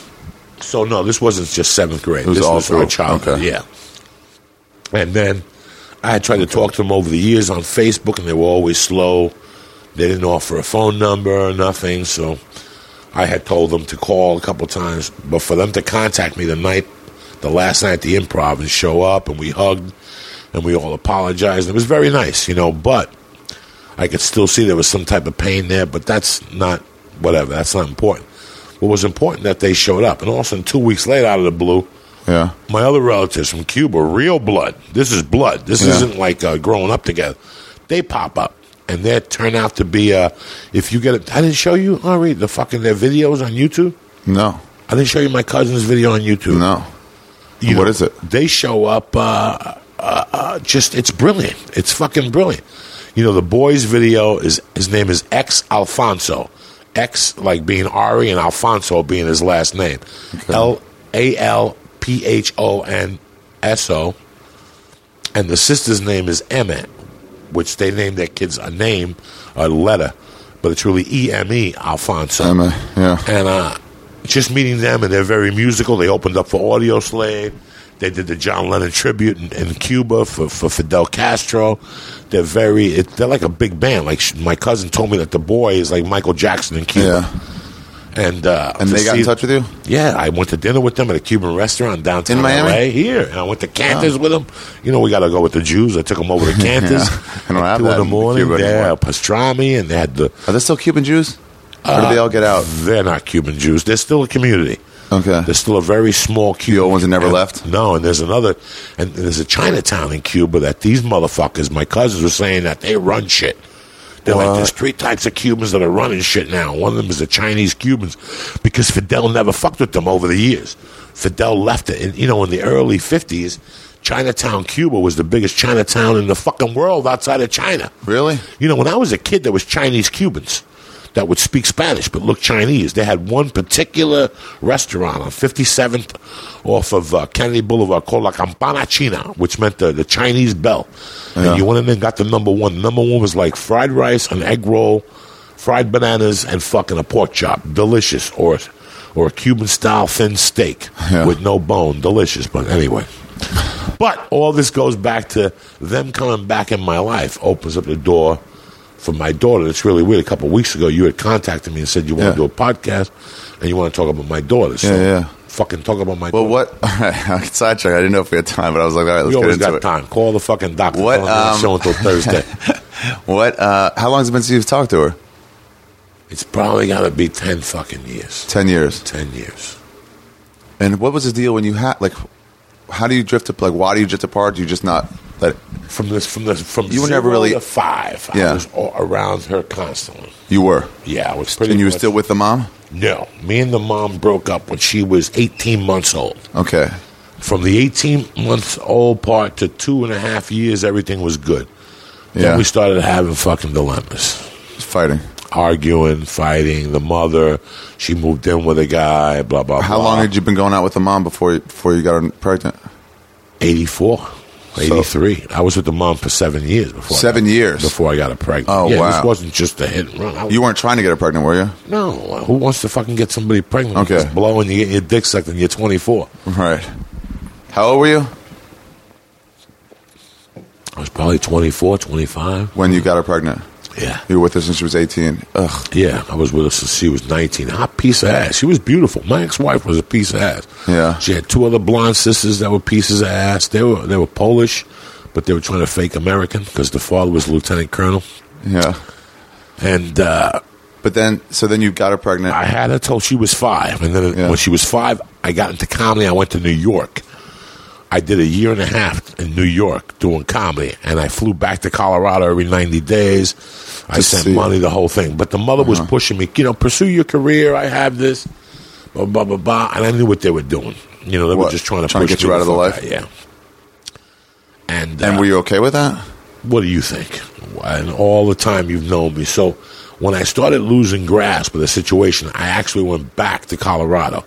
So no, this wasn't just seventh grade. was this all was our through. childhood. Okay. Yeah. And then I had tried to talk to them over the years on Facebook, and they were always slow. They didn't offer a phone number or nothing, so I had told them to call a couple times. But for them to contact me the night the last night at the improv and show up and we hugged and we all apologized. It was very nice, you know, but I could still see there was some type of pain there, but that's not whatever. That's not important. What was important that they showed up, and also two weeks later, out of the blue, Yeah. my other relatives from Cuba, real blood. This is blood. This Yeah. isn't like uh, growing up together. They pop up, and that turn out to be. Uh, if you get it, I didn't show you, Ari, the fucking their videos on YouTube. No. I didn't show you my cousin's video on YouTube. No. You What know, is it? They show up. Uh, uh, uh, just it's brilliant. It's fucking brilliant. You know, the boy's video is his name is X Alfonso. X like being Ari and Alfonso being his last name. L A L P H O N S O. And the sister's name is Emma, which they named their kids a name, a letter, but it's really E M E Alfonso. Emma, yeah. And uh, just meeting them, and they're very musical. They opened up for Audioslave. They did the John Lennon tribute in, in Cuba for, for Fidel Castro. They're very, it, they're like a big band. Like sh- my cousin told me that the boy is like Michael Jackson in Cuba. Yeah. And uh, And they got see- in touch with you? Yeah, I went to dinner with them at a Cuban restaurant downtown In Miami? LA. Here, and I went to Canter's with them. You know, we got to go with the Jews. I took them over to Canter's. Yeah. Have two in the morning. Cuba yeah, pastrami, and they had the. Are there still Cuban Jews? Or did they all get out? They're not Cuban Jews. They're still a community. Okay. There's still a very small Cuba. old ones that never and- left? No, and there's another, and there's a Chinatown in Cuba that these motherfuckers, my cousins were saying that they run shit. They're like, there's three types of Cubans that are running shit now. One of them is the Chinese Cubans because Fidel never fucked with them over the years. Fidel left it. And, you know, in the early 50s, Chinatown, Cuba was the biggest Chinatown in the fucking world outside of China. Really? You know, when I was a kid, there was Chinese Cubans that would speak Spanish but look Chinese. They had one particular restaurant on 57th off of uh, Kennedy Boulevard called La Campana China, which meant the, the Chinese bell. Yeah. And you went in there and got the number one. The number one was like fried rice, an egg roll, fried bananas, and fucking a pork chop. Delicious. Or, or a Cuban style thin steak Yeah. with no bone. Delicious. But anyway. But all this goes back to them coming back in my life, opens up the door for my daughter. It's really weird. A couple of weeks ago, you had contacted me and said you want Yeah. to do a podcast and you want to talk about my daughter. So Yeah, yeah. fucking talk about my Well, daughter. what? All right, I sidetrack. I didn't know if we had time, but I was like, all right, let's We get into got it. time. Call the fucking doctor. What, um, show until Thursday. What? Uh, how long has it been since you've talked to her? it's probably got to be 10 fucking years. Ten years. 10 years. And what was the deal when you had like? How do you drift up? Like, why do you drift apart? Do you just not let? From this, from this, from You were never really- to five. I Yeah. was all around her constantly. You were. Yeah, I was pretty. And you were much- still with the mom? No, me and the mom broke up when she was 18 months old. Okay. From the 18 months old part to two and a half years, everything was good. Yeah. Then we started having fucking dilemmas. Fighting. Arguing, fighting. The mother, she moved in with a guy, blah, blah, How blah. long had you been going out with the mom before you, before you got her pregnant? 84, 83. I was with the mom for seven years before. I Seven got- years? Before I got her pregnant. Oh, yeah, wow. This wasn't just a hit and run. Was- You weren't trying to get her pregnant, were you? no, who wants to fucking get somebody pregnant? Okay. Just blow and you get your dick sucked and you're 24. Right. How old were you I was probably 24, 25. when you got her pregnant? Yeah. You were with her since she was 18. Ugh. Yeah, I was with her since she was 19. Hot piece of ass. She was beautiful. My ex-wife was a piece of ass. Yeah. She had two other blonde sisters that were pieces of ass. They were they were Polish, but they were trying to fake American because the father was lieutenant colonel. Yeah. And uh, But then, so then you got her pregnant. I had her till she was five. And then Yeah. when she was five, I got into comedy. I went to New York. I did a year and a half in New York doing comedy, and I flew back to Colorado every 90 days. I sent Uh-huh. money, the whole thing. But the mother was pushing me, you know, pursue your career. I have this, blah, blah, blah, blah. And I knew what they were doing. You know, they were just trying to Trying to push get you out of the life? Yeah. And, and uh, were you okay with that? what do you think? And all the time you've known me. So when I started losing grasp of the situation, I actually went back to Colorado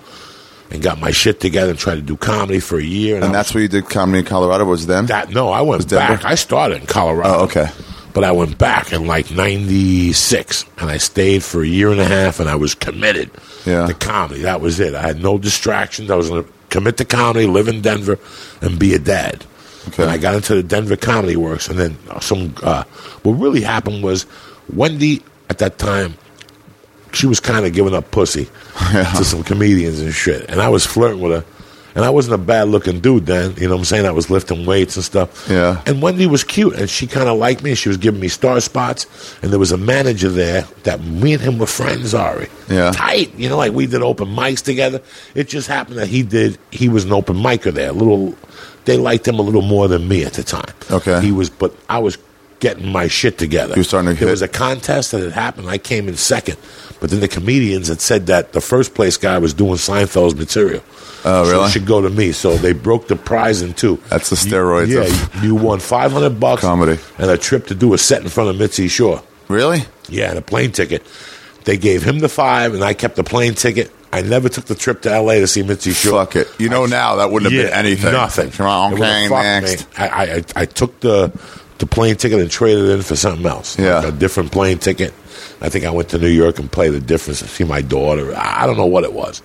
and got my shit together and tried to do comedy for a year. And I that's was- where you did comedy in Colorado was then? that. No, I went back. I started in Colorado. Oh, okay. But I went back in like '96, and I stayed for a year and a half, and I was committed Yeah. to comedy. That was it. I had no distractions. I was going to commit to comedy, live in Denver, and be a dad. Okay. And I got into the Denver Comedy Works, and then some. Uh, what really happened was Wendy at that time, she was kind of giving up pussy Yeah. to some comedians and shit, and I was flirting with her. And I wasn't a bad looking dude then. You know what I'm saying? I was lifting weights and stuff. Yeah. And Wendy was cute, and she kind of liked me. She was giving me star spots. And there was a manager there that me and him were friends, Ari. Yeah. Tight. You know, like we did open mics together. It just happened that he did, he was an open micer there. A little, they liked him a little more than me at the time. Okay. He was, but I was getting my shit together. You were starting to There hit. was a contest that had happened. I came in second. But then the comedians had said that the first place guy was doing Seinfeld's material. Oh, So really? it should go to me. So they broke the prize in two. That's the You- steroids yeah, of- you, you won 500 bucks. Comedy. And a trip to do a set in front of Mitzi Shore. Really? Yeah, and a plane ticket. They gave him the five, and I kept the plane ticket. I never took the trip to L.A. to see Mitzi Shore. Fuck it. You know now that wouldn't have been anything. Nothing. Come on, It would've okay, fucked next. me. I, I- I took the the plane ticket and traded it in for something else. Yeah. Like a different plane ticket. I think I went to New York and played the difference to see my daughter. I don't know what it was.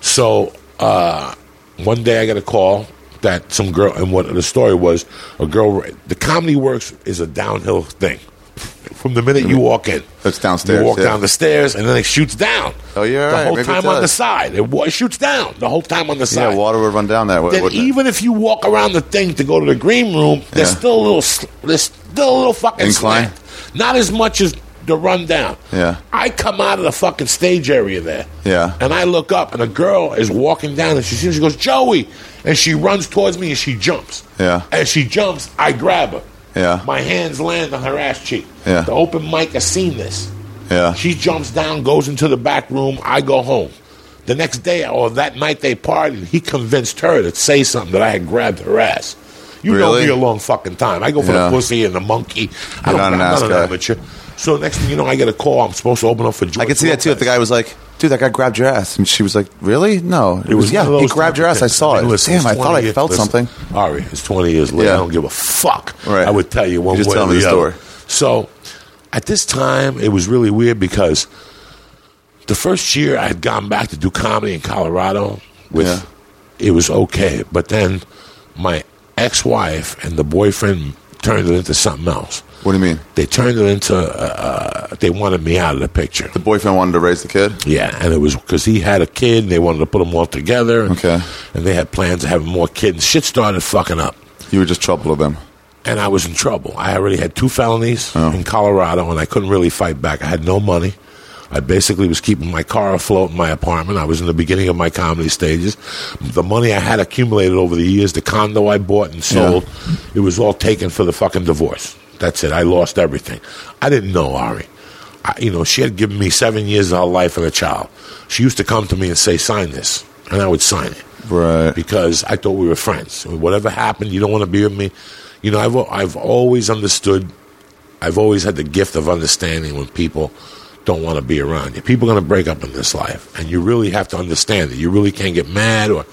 So uh, one day I got a call that some girl, and what the story was, a girl. The comedy works is a downhill thing. From the minute you walk in, It's downstairs, You walk yeah. down the stairs, and then it shoots down. Oh, you're the right. whole Maybe time on the side. It, it shoots down the whole time on the side Yeah, water would run down that way. then wouldn't it? even if you walk around the thing to go to the green room, there's Yeah. still a little, there's still a little fucking Incline? slant. Not as much as the rundown. Yeah. I come out of the fucking stage area there. Yeah. And I look up, and a girl is walking down, and she sees, she goes, Joey, and she runs towards me, and she jumps. Yeah. And she jumps, I grab her. Yeah. My hands land on her ass cheek. Yeah. The open mic has seen this. Yeah. She jumps down, goes into the back room. I go home. The next day or that night they partied, he convinced her to say something that I had grabbed her ass. You know me a long fucking time. I go for Yeah. the pussy and the monkey. I You're don't, not an ass guy. So next thing you know, I get a call. I'm supposed to open up for George I could see that too. If the guy was like, "Dude, that guy grabbed your ass," and she was like, "Really? No." It, was, yeah. He grabbed your ass. I saw it. listen, Damn, I thought 20 I felt something. Ari, it's 20 years later. I don't give a fuck. Right. I would tell you one You just way tell me the story. So at this time, it was really weird because the first year I had gone back to do comedy in Colorado with Yeah. it was okay, but then my ex-wife and the boyfriend turned it into something else. What do you mean? They turned it into uh, uh, they wanted me out of the picture. The boyfriend wanted to raise the kid. Yeah, and it was because he had a kid, and they wanted to put them all together. Okay. and they had plans of having more kids. Shit started fucking up, You were just trouble with them. and I was in trouble. I already had two felonies Oh. in Colorado, and I couldn't really fight back. I had no money. I basically was keeping my car afloat in my apartment. I was in the beginning of my comedy stages. The money I had accumulated over the years, the condo I bought and sold, it was all taken for the fucking divorce. That's it. I lost everything. I didn't know Ari. I, you know, she had given me seven years of her life and a child. She used to come to me and say, "Sign this," and I would sign it Right. because I thought we were friends. Whatever happened, you don't want to be with me. You know, I've I've always understood. I've always had the gift of understanding when people don't want to be around you. People are going to break up in this life, and you really have to understand it. You really can't get mad or.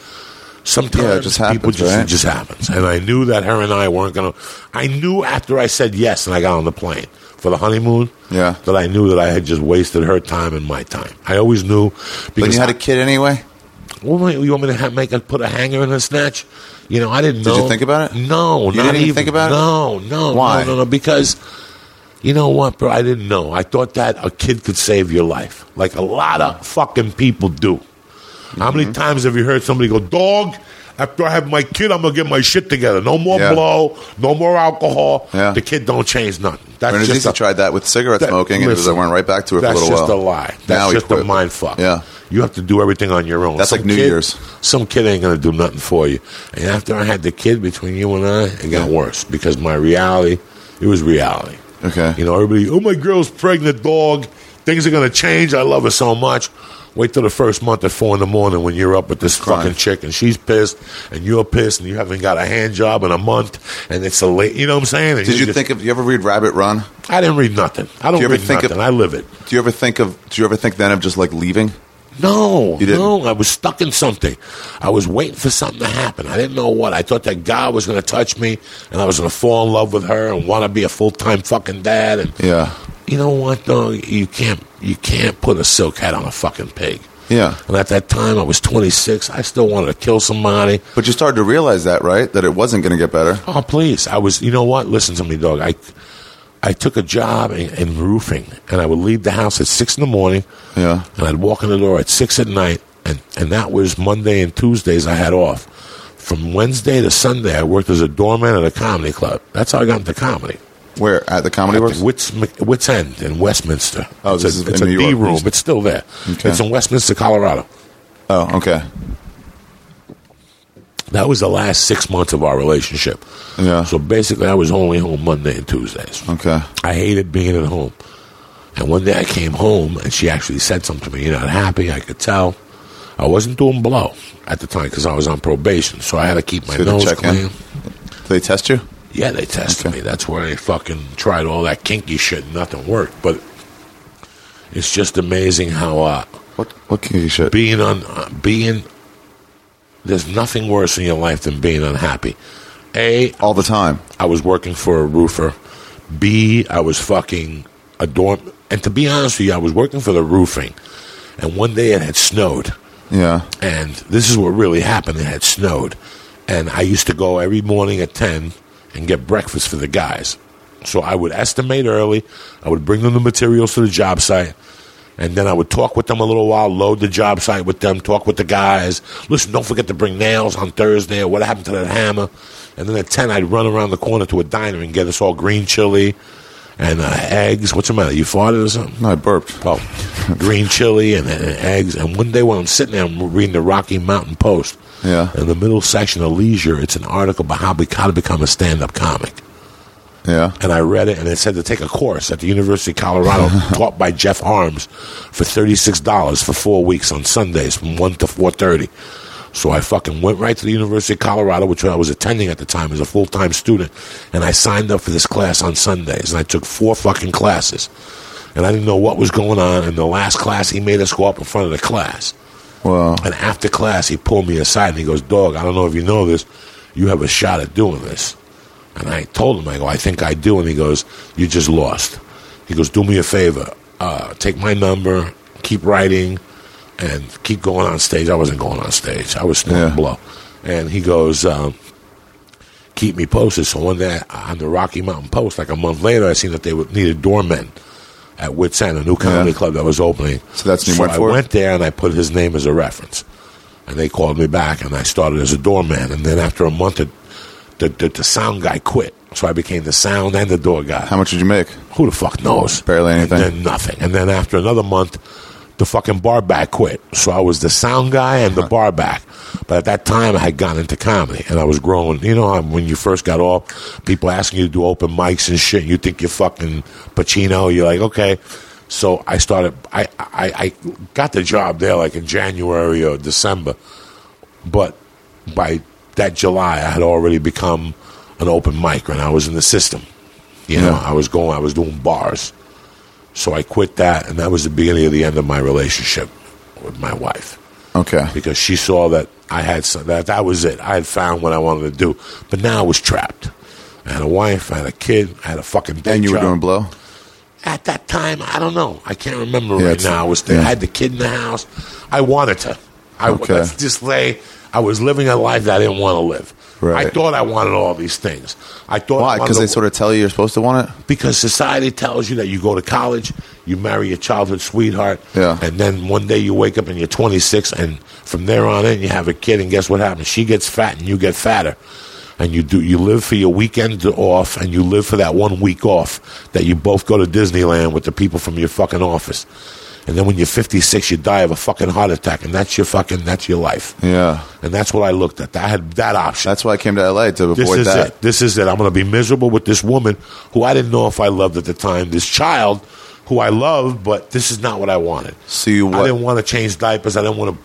Sometimes Yeah, it just people happens, just right? it just happens, and I knew that her and I weren't gonna. I knew after I said yes and I got on the plane for the honeymoon, Yeah. that I knew that I had just wasted her time and my time. I always knew because But you had a kid anyway. well, you want me to make a, put a hanger in her snatch? You know, I didn't Did know. you think about it? No, You not didn't even even think about it? No, no, Why? no, no, no. Because you know what, bro? I didn't know. I thought that a kid could save your life, like a lot of fucking people do. How Mm-hmm. many times have you heard somebody go, "Dog"? After I have my kid, I'm gonna get my shit together. No more Yeah. blow, no more alcohol. Yeah. The kid don't change nothing. That's Renee just a- tried that with cigarette that- smoking, and it was, I went right back to it for a That's little just while. a lie. Now That's he just a mind fuck. Yeah. You have to do everything on your own. That's like New kid- Year's. Some kid ain't going to do nothing for you. And after I had the kid between you and I, it got worse because my reality, it was reality. Okay. You know, everybody, oh, my girl's pregnant, dog. Things are going to change. I love her so much. Wait till the first month at four in the morning when you're up with this Crying. fucking chick and she's pissed and you're pissed and you haven't got a hand job in a month and it's a late. You know what I'm saying? And Did you just- think of? You ever read Rabbit Run? I didn't read nothing. I don't you ever read think of- I live it. Do you ever think of? Do you ever think then of just like leaving? No, no, I was stuck in something. I was waiting for something to happen. I didn't know what. I thought that God was going to touch me, and I was going to fall in love with her and want to be a full time fucking dad. And Yeah. you know what? though? you can't you can't put a silk hat on a fucking pig. Yeah. And at that time, I was 26. I still wanted to kill somebody. But you started to realize that, right? That it wasn't going to get better. Oh, please! I was. You know what? Listen to me, dog. I I took a job in, in roofing, and I would leave the house at six in the morning. Yeah. and I'd walk in the door at six at night, and and that was Monday and Tuesdays I had off. From Wednesday to Sunday, I worked as a doorman at a comedy club. That's how I got into comedy. Where at the Comedy At Works? Wits, Wits End in Westminster. Oh, it's this a, is it's in a New D York. room. It's still there. Okay. It's in Westminster, Colorado. Oh, okay. That was the last six months of our relationship. Yeah. So basically, I was only home Monday and Tuesdays. Okay. I hated being at home. And one day I came home and she actually said something to me. You're not happy. I could tell. I wasn't doing blow at the time because I was on probation. So I had to keep my So nose in? clean. Do they test you? Yeah, they tested Okay. me. That's where they fucking tried all that kinky shit and nothing worked. But it's just amazing how uh, What what kinky shit? being on uh, being there's nothing worse in your life than being unhappy. A, All the time. I was working for a roofer. B, I was fucking a dorm. And to be honest with you, I was working for the roofing. And one day it had snowed. Yeah. And this is what really happened. It had snowed. And I used to go every morning at 10 and get breakfast for the guys. So I would estimate early. I would bring them the materials to the job site. And then I would talk with them a little while, load the job site with them, talk with the guys. Listen, don't forget to bring nails on Thursday. Or what happened to that hammer? And then at 10, I'd run around the corner to a diner and get us all green chili and uh, eggs. What's the matter? You farted or something? No, I burped. Oh, green chili and, and eggs. And one day when I'm sitting there, I'm reading the Rocky Mountain Post. Yeah. In the middle section of Leisure, it's an article about how, be, how to become a stand-up comic. Yeah. And I read it, and it said to take a course at the University of Colorado taught by Jeff Arms for $36 for four weeks on Sundays from 1 to 4.30. So I fucking went right to the University of Colorado, which I was attending at the time as a full-time student, and I signed up for this class on Sundays, and I took four fucking classes. And I didn't know what was going on. In the last class, he made us go up in front of the class. Well, And after class, he pulled me aside and he goes, Dog, I don't know if you know this. You have a shot at doing this. And I told him, I go, I think I do. And he goes, You just lost. He goes, Do me a favor. Uh, take my number, keep writing, and keep going on stage. I wasn't going on stage, I was snorting Yeah. blow. And he goes, um, Keep me posted. So one day on the Rocky Mountain Post, like a month later, I seen that they would- needed doormen at Wits End, a new comedy Yeah. club that was opening. So that's so went I it? went there and I put his name as a reference. And they called me back and I started as a doorman. And then after a month, it, the, the, the sound guy quit. So I became the sound and the door guy. how much did you make? Who the fuck knows? Barely anything. And then nothing. And then after another month, the fucking bar back quit. So I was the sound guy and the uh-huh. bar back. But at that time, I had gone into comedy and I was growing. You know, when you first got off, people asking you to do open mics and shit. You think you're fucking Pacino. You're like, okay. So I started. I, I I got the job there like in January or December, but by that July, I had already become an open mic and I was in the system. You know, I was going. I was doing bars. So I quit that, and that was the beginning of the end of my relationship with my wife Okay. because she saw that I had some, that that was it. I had found what I wanted to do, but now I was trapped. I had a wife, I had a kid, I had a fucking day And you were doing blow? At that time, I don't know. I can't remember Yeah, right now. I was yeah. I had the kid in the house. I wanted to. I Okay. let's just say I was living a life that I didn't want to live. Right. I thought I wanted all these things. I thought Why? Because they sort of tell you you're supposed to want it? because society tells you that you go to college, you marry your childhood sweetheart, Yeah. and then one day you wake up and you're 26, and from there on in you have a kid, and guess what happens? She gets fat and you get fatter, and you do you live for your weekend off, and you live for that one week off that you both go to Disneyland with the people from your fucking office, and then when you're 56, you die of a fucking heart attack, and that's your fucking that's your life, Yeah. and that's what I looked at. I had that option That's why I came to LA to avoid this is that. it. This is it. I'm going to be miserable with this woman who I didn't know if I loved at the time. This child who I loved, but this is not what I wanted. So you I didn't want to change diapers. I didn't want to.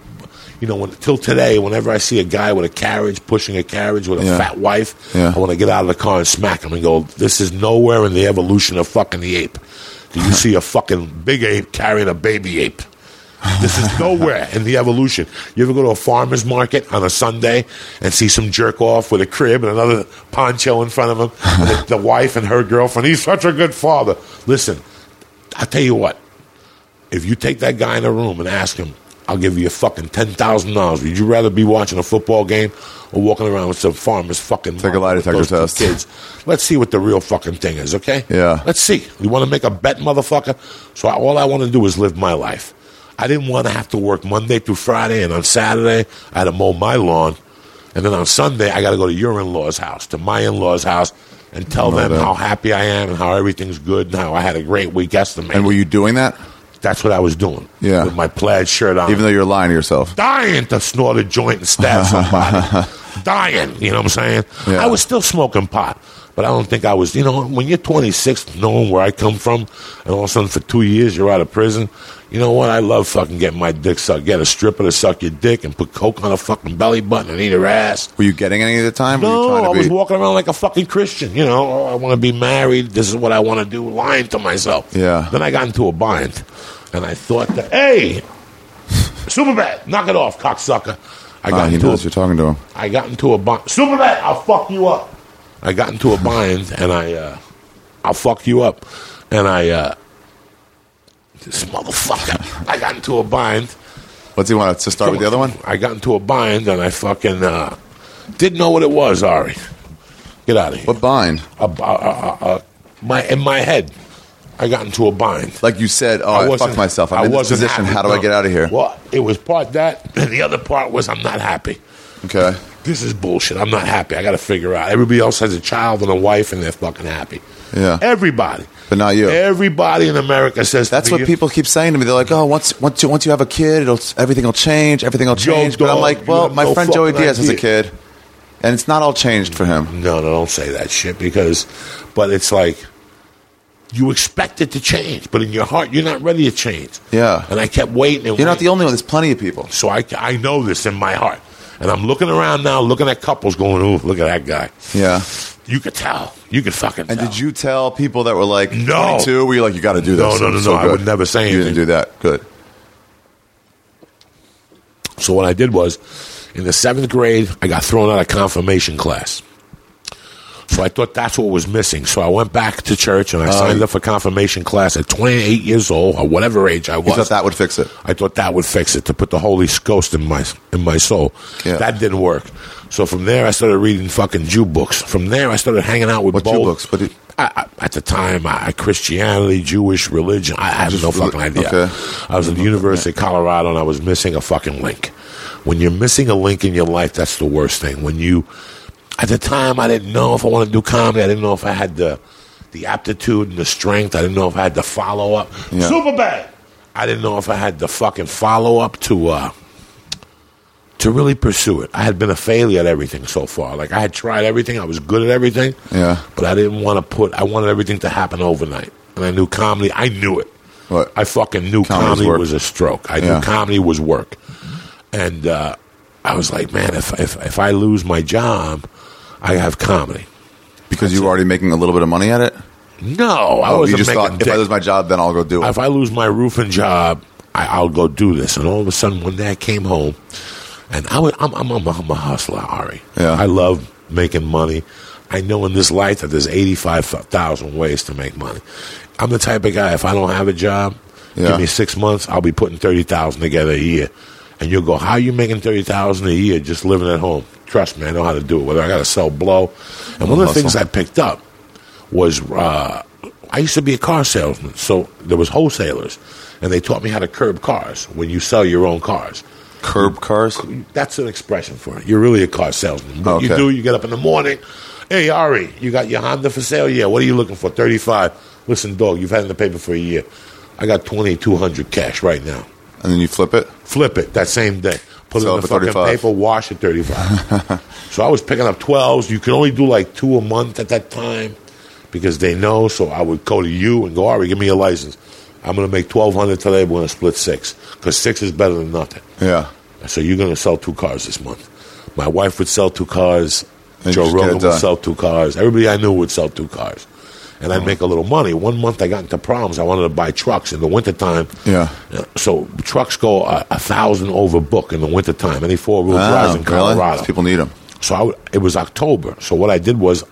You know, when, till today, whenever I see a guy with a carriage pushing a carriage with a Yeah. fat wife, Yeah. I want to get out of the car and smack him and go, "This is nowhere in the evolution of fucking the ape. Do you see a fucking big ape carrying a baby ape?" This is nowhere in the evolution. You ever go to a farmer's market on a Sunday and see some jerk off with a crib and another poncho in front of him, the, the wife and her girlfriend? He's such a good father. Listen, I'll tell you what. If you take that guy in a room and ask him, I'll give you a fucking ten thousand dollars. Would you rather be watching a football game or walking around with some farmer's fucking Take a lie detector test. kids? Let's see what the real fucking thing is, okay? Yeah. Let's see. You want to make a bet, motherfucker? So I, all I want to do is live my life. I didn't want to have to work Monday through Friday, and on Saturday I had to mow my lawn, and then on Sunday I got to go to your in-laws' house, to my in-laws' house, and tell them that. how happy I am and how everything's good and how I had a great week estimated. And were you doing that? That's what I was doing. Yeah. with my plaid shirt on, Even though you're lying to yourself. dying to snort a joint and stab somebody. dying, you know what I'm saying? Yeah. I was still smoking pot, but I don't think I was, you know, when you're 26, knowing where I come from, and all of a sudden for two years you're out of prison, you know what? I love fucking getting my dick sucked. Get a stripper to suck your dick and put coke on a fucking belly button and eat her ass. Were you getting any at the time? No, I was be- walking around like a fucking Christian. You know, oh, I want to be married. This is what I want to do. Lying to myself. Yeah. Then I got into a bind, and I thought that, hey, Superbad, knock it off, cocksucker. I Ah, got he into knows a, you're talking to him. I got into a bind. Superbad, I'll fuck you up. I got into a bind, and I, uh, I'll fuck you up, and I, uh, this motherfucker. I got into a bind. What's he want to start with the other one? I got into a bind, and I fucking uh, didn't know what it was. Ari, get out of here. What bind? a, a, a, a, my in my head, I got into a bind. Like you said, oh, I, wasn't- fucked myself. I'm I in this wasn't position. happy. How do I No. get out of here? Well, it was part that, and the other part was I'm not happy. Okay. This is bullshit. I'm not happy. I got to figure out. Everybody else has a child and a wife, and they're fucking happy. Yeah. Everybody. But not you. Everybody in America says to That's me, what people keep saying to me. They're like, "Oh, once once you once you have a kid, it'll everything will change. Everything will Joe change." but I'm Dog, like, you "Well, have my no friend Joey fucking Diaz has a idea." kid, and it's not all changed for him." No, no, don't say that shit because, but it's like you expect it to change, but in your heart you're not ready to change. Yeah. And I kept waiting. You're not the only one. There's plenty of people. So I, I know this in my heart. And I'm looking around now, looking at couples going, ooh, look at that guy. Yeah. You could tell. You could fucking And tell. did you tell people that were like No. 22? Were you like, "You got to do No, this"? no, no, no, so I good." would never say You didn't anything. do that. Good. So what I did was, in the seventh grade, I got thrown out of confirmation class. So I thought that's what was missing. So I went back to church and I um, signed up for confirmation class at 28 years old or whatever age I was. You thought that would fix it. I thought that would fix it to put the Holy Ghost in my in my soul. Yeah. That didn't work. So from there, I started reading fucking Jew books. From there, I started hanging out with What Jew books? But did- I, I, at the time, I, Christianity, Jewish religion. I, I have no fucking idea. okay. I was at the University of Colorado, and I was missing a fucking link. When you're missing a link in your life, that's the worst thing. When you, at the time, I didn't know if I wanted to do comedy. I didn't know if I had the the aptitude and the strength. I didn't know if I had the follow up. Yeah. Super bad. I didn't know if I had the fucking follow up to uh, to really pursue it. I had been a failure at everything so far. Like I had tried everything. I was good at everything. Yeah. But I didn't want to put. I wanted everything to happen overnight. And I knew comedy. I knew it. What? I fucking knew Comedy's comedy work. was a stroke. I Yeah. knew comedy was work. And uh, I was like, man, if, if if I lose my job, I have comedy. Because you were already making a little bit of money at it. No, I Oh, you just thought if. I lose my job, then I'll go do it. if I lose my roofing job, I, I'll go do this. And all of a sudden, one day I came home, and I was, I'm, I'm, I'm a hustler, Ari. Yeah. I love making money. I know in this life that there's 85,000 ways to make money. I'm the type of guy, if I don't have a job, Yeah. give me six months, I'll be putting 30000 together a year. And you'll go, how are you making 30000 a year just living at home? Trust me, I know how to do it. Whether I got to sell blow. And one of the things I picked up was uh, I used to be a car salesman, so there was wholesalers, and they taught me how to curb cars when you sell your own cars. Curb cars. That's an expression for it. You're really a car salesman. What you do, you get up in the morning. Hey, Ari, you got your Honda for sale? Yeah. What are you looking for? Thirty-five. Listen, dog, you've had in the paper for a year. I got twenty-two hundred cash right now. And then you flip it. Flip it that same day. Put Sell it in the fucking 35. paper. Wash it thirty-five. so I was picking up twelves. You could only do like two a month at that time because they know. So I would go to you and go, Ari, give me a license. I'm going to make twelve hundred today. We're going to split six because six is better than nothing. Yeah. So you're going to sell two cars this month. My wife would sell two cars. And Joe Rogan would sell two cars. Everybody I knew would sell two cars. And I'd make a little money. One month I got into problems. I wanted to buy trucks in the wintertime. Yeah. Uh, so trucks go a, a thousand over book in the wintertime. Any four wheel drives in really? People need them. So I w it was October. So what I did was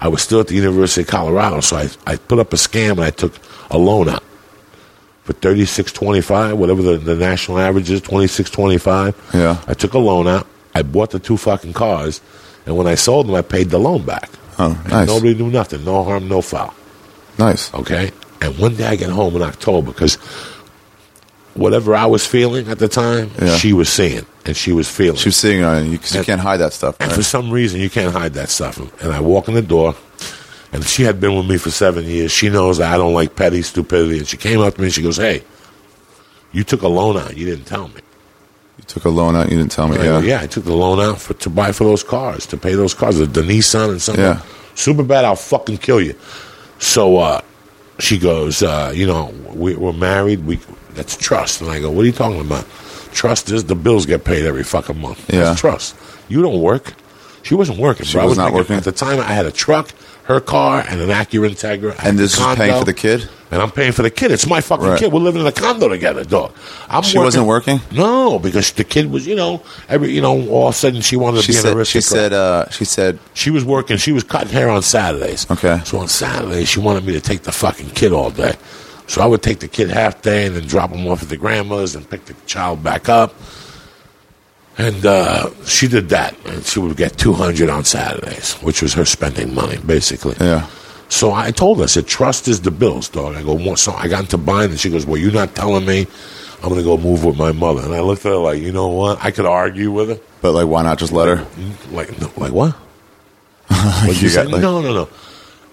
I was still at the University of Colorado. So I, I put up a scam and I took a loan out for thirty six twenty five, whatever the, the national average is, twenty six twenty five. Yeah. I took a loan out. I bought the two fucking cars, and when I sold them, I paid the loan back. Oh, And nice. Nobody knew nothing. No harm, no foul. Nice. Okay. And one day I get home in October because whatever I was feeling at the time, Yeah. she was seeing and she was feeling. She was seeing on you because you can't hide that stuff. And for some reason, you can't hide that stuff. And I walk in the door, and she had been with me for seven years. She knows that I don't like petty stupidity. And she came up to me and she goes, Hey, you took a loan out. You didn't tell me. You took a loan out. You didn't tell me. I go, Yeah. yeah, I took the loan out for, to buy for those cars, to pay those cars, the, the Nissan and something. Yeah. Super bad, I'll fucking kill you. So uh, she goes, uh, you know, we, we're married. We That's trust. And I go, what are you talking about? Trust is the bills get paid every fucking month. Yeah. That's trust. You don't work. She wasn't working. She bro. I was not making- working? At the time, I had a truck, her car, and an Acura Integra. And the this is paying for the kid. And I'm paying for the kid. It's my fucking Right. kid. We're living in a condo together, dog. I'm She wasn't working? No, because the kid was, you know, every, you know, all of a sudden she wanted to She be an said. aristocrat. She said. Uh, she said. She was working. She was cutting hair on Saturdays. Okay. So on Saturdays, she wanted me to take the fucking kid all day. So I would take the kid half day and then drop him off at the grandma's and pick the child back up. And uh, she did that, and she would get two hundred on Saturdays, which was her spending money, basically. Yeah. So I told her, I said, trust is the bills, dog. I go, so I got into buying, and she goes, well, you're not telling me I'm going to go move with my mother. And I looked at her like, you know what? I could argue with her. But like, why not just let her? Like, no, like what? You, got, like- no, no, no.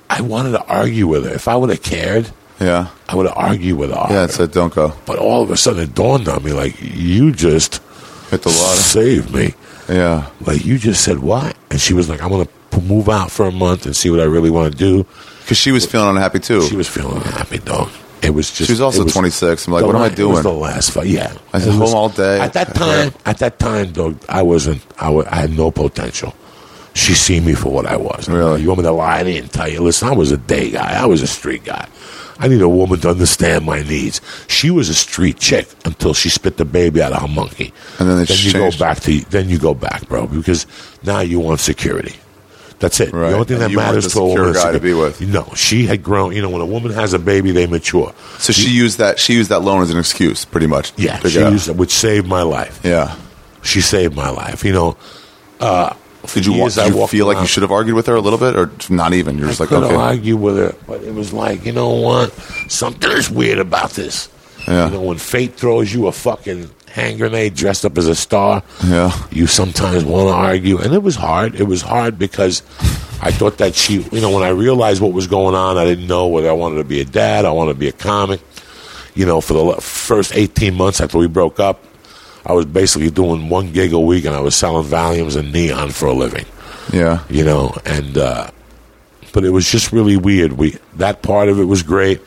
I wanted to argue with her. If I would have cared, Yeah. I would have argued with her. Yeah. It said don't go. but all of a sudden, it dawned on me, like, you just Hit the lottery. saved me. Yeah. Like, you just said what? And she was like, I'm going to move out for a month and see what I really want to do. Because she was feeling unhappy too. She was feeling happy, dog. It was just. She was also it 26. I'm like, the what am I la- It was doing? the last fight. Yeah, I was It home all day. At that time, at that time, dog, I wasn't. I, wa- I had no potential. She seen me for what I was. Really? You want me to lie to you and tell you? Listen, I was a day guy. I was a street guy. I need a woman to understand my needs. She was a street chick until she spit the baby out of her monkey. And then they you go back to then you go back, bro, because now you want security. That's it. Right. The only thing And that matters to a woman guy to be with. No, she had grown. You know, when a woman has a baby, they mature. So she used that. She used that loan as an excuse, pretty much. Yeah, she used it, which saved my life. Yeah. She saved my life. You know, uh, Did you, want, did you feel like you should have argued with her a little bit, or not even? You're just I like, could have okay, argued with her, but it was like, you know what? Something is weird about this. Yeah. You know, when fate throws you a fucking hand grenade dressed up as a star, Yeah. you sometimes want to argue. And it was hard. It was hard because I thought that she, you know, when I realized what was going on, I didn't know whether I wanted to be a dad, I wanted to be a comic. You know, for the first 18 months after we broke up, I was basically doing one gig a week and I was selling Valiums and Neon for a living yeah, you know, and uh, but it was just really weird. We that part of it was great.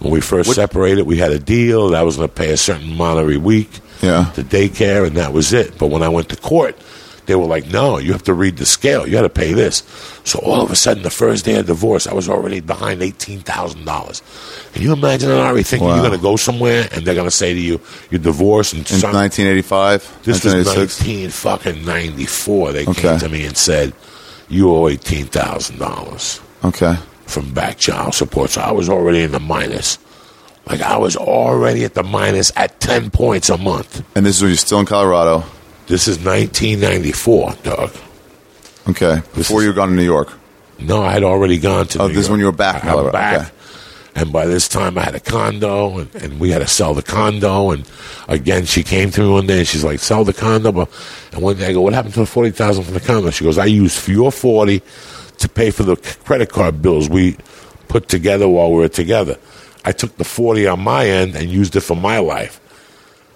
When we first What- separated, we had a deal that I was going to pay a certain amount every week Yeah. to daycare, and that was it. But when I went to court, they were like, "No, you have to read the scale. You got to pay this." So all of a sudden, the first day of divorce, I was already behind eighteen thousand dollars. Can you imagine, Ari, thinking Wow. you're going to go somewhere and they're going to say to you, "You're divorced," and in some- 1985, this was 1986. 19 fucking 94. They Okay. came to me and said, You owe $18,000 Okay, from back child support. So I was already in the minus. Like I was already at the minus at 10 points a month. and this is when you're still in Colorado. This is 1994, Doug. Okay, before you were gone to New York. No, I had already gone to Oh, New this is when you were back in I- I'm back. Okay. And by this time, I had a condo, and, and we had to sell the condo. And again, she came to me one day, and she's like, "Sell the condo." But, and one day, I go, "What happened to the forty thousand from the condo?" She goes, "I used your forty to pay for the credit card bills we put together while we were together. I took the forty on my end and used it for my life."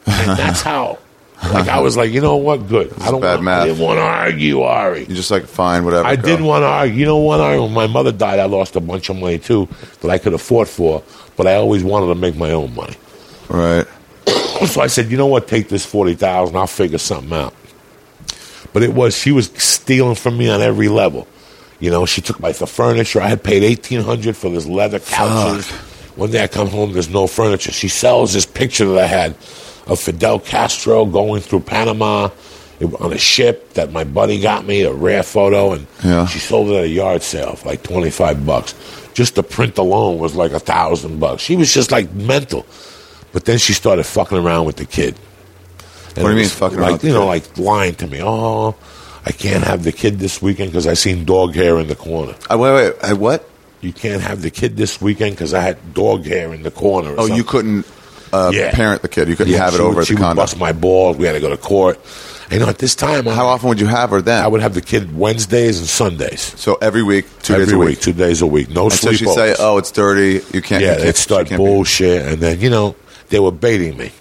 And that's how. Like I was like, you know what? Good. I don't. bad Want, math. I didn't want to argue, Ari. You just like fine, whatever. I go. didn't want to argue. You know what? I, when my mother died, I lost a bunch of money too that I could afford for, but I always wanted to make my own money. Right. So I said, you know what? Take this forty thousand. I'll figure something out. But it was she was stealing from me on every level. You know, she took my the furniture. I had paid eighteen hundred for this leather couches. One day I come home, there's no furniture. She sells this picture that I had of Fidel Castro going through Panama on a ship that my buddy got me, a rare photo, and Yeah. she sold it at a yard sale for like twenty five bucks. Just the print alone was like a thousand bucks. She was just like mental. But then she started fucking around with the kid. And What do you mean fucking like, around You know, like lying to me. Oh, I can't have the kid this weekend because I seen dog hair in the corner. I, wait, wait. I, what? You can't have the kid this weekend because I had dog hair in the corner. or Oh, you couldn't. Uh, Yeah. parent the kid. You couldn't have it over would, at she the would condo. bust my balls. We had to go to court. And, you know, at this time, How often would you have her then? I would have the kid Wednesdays and Sundays. So every week, two Every days a week, week. two days a week. No And so she'd say, "Oh, it's dirty. You can't." yeah, you can't, they'd start can't be-" bullshit, and then you know they were baiting me,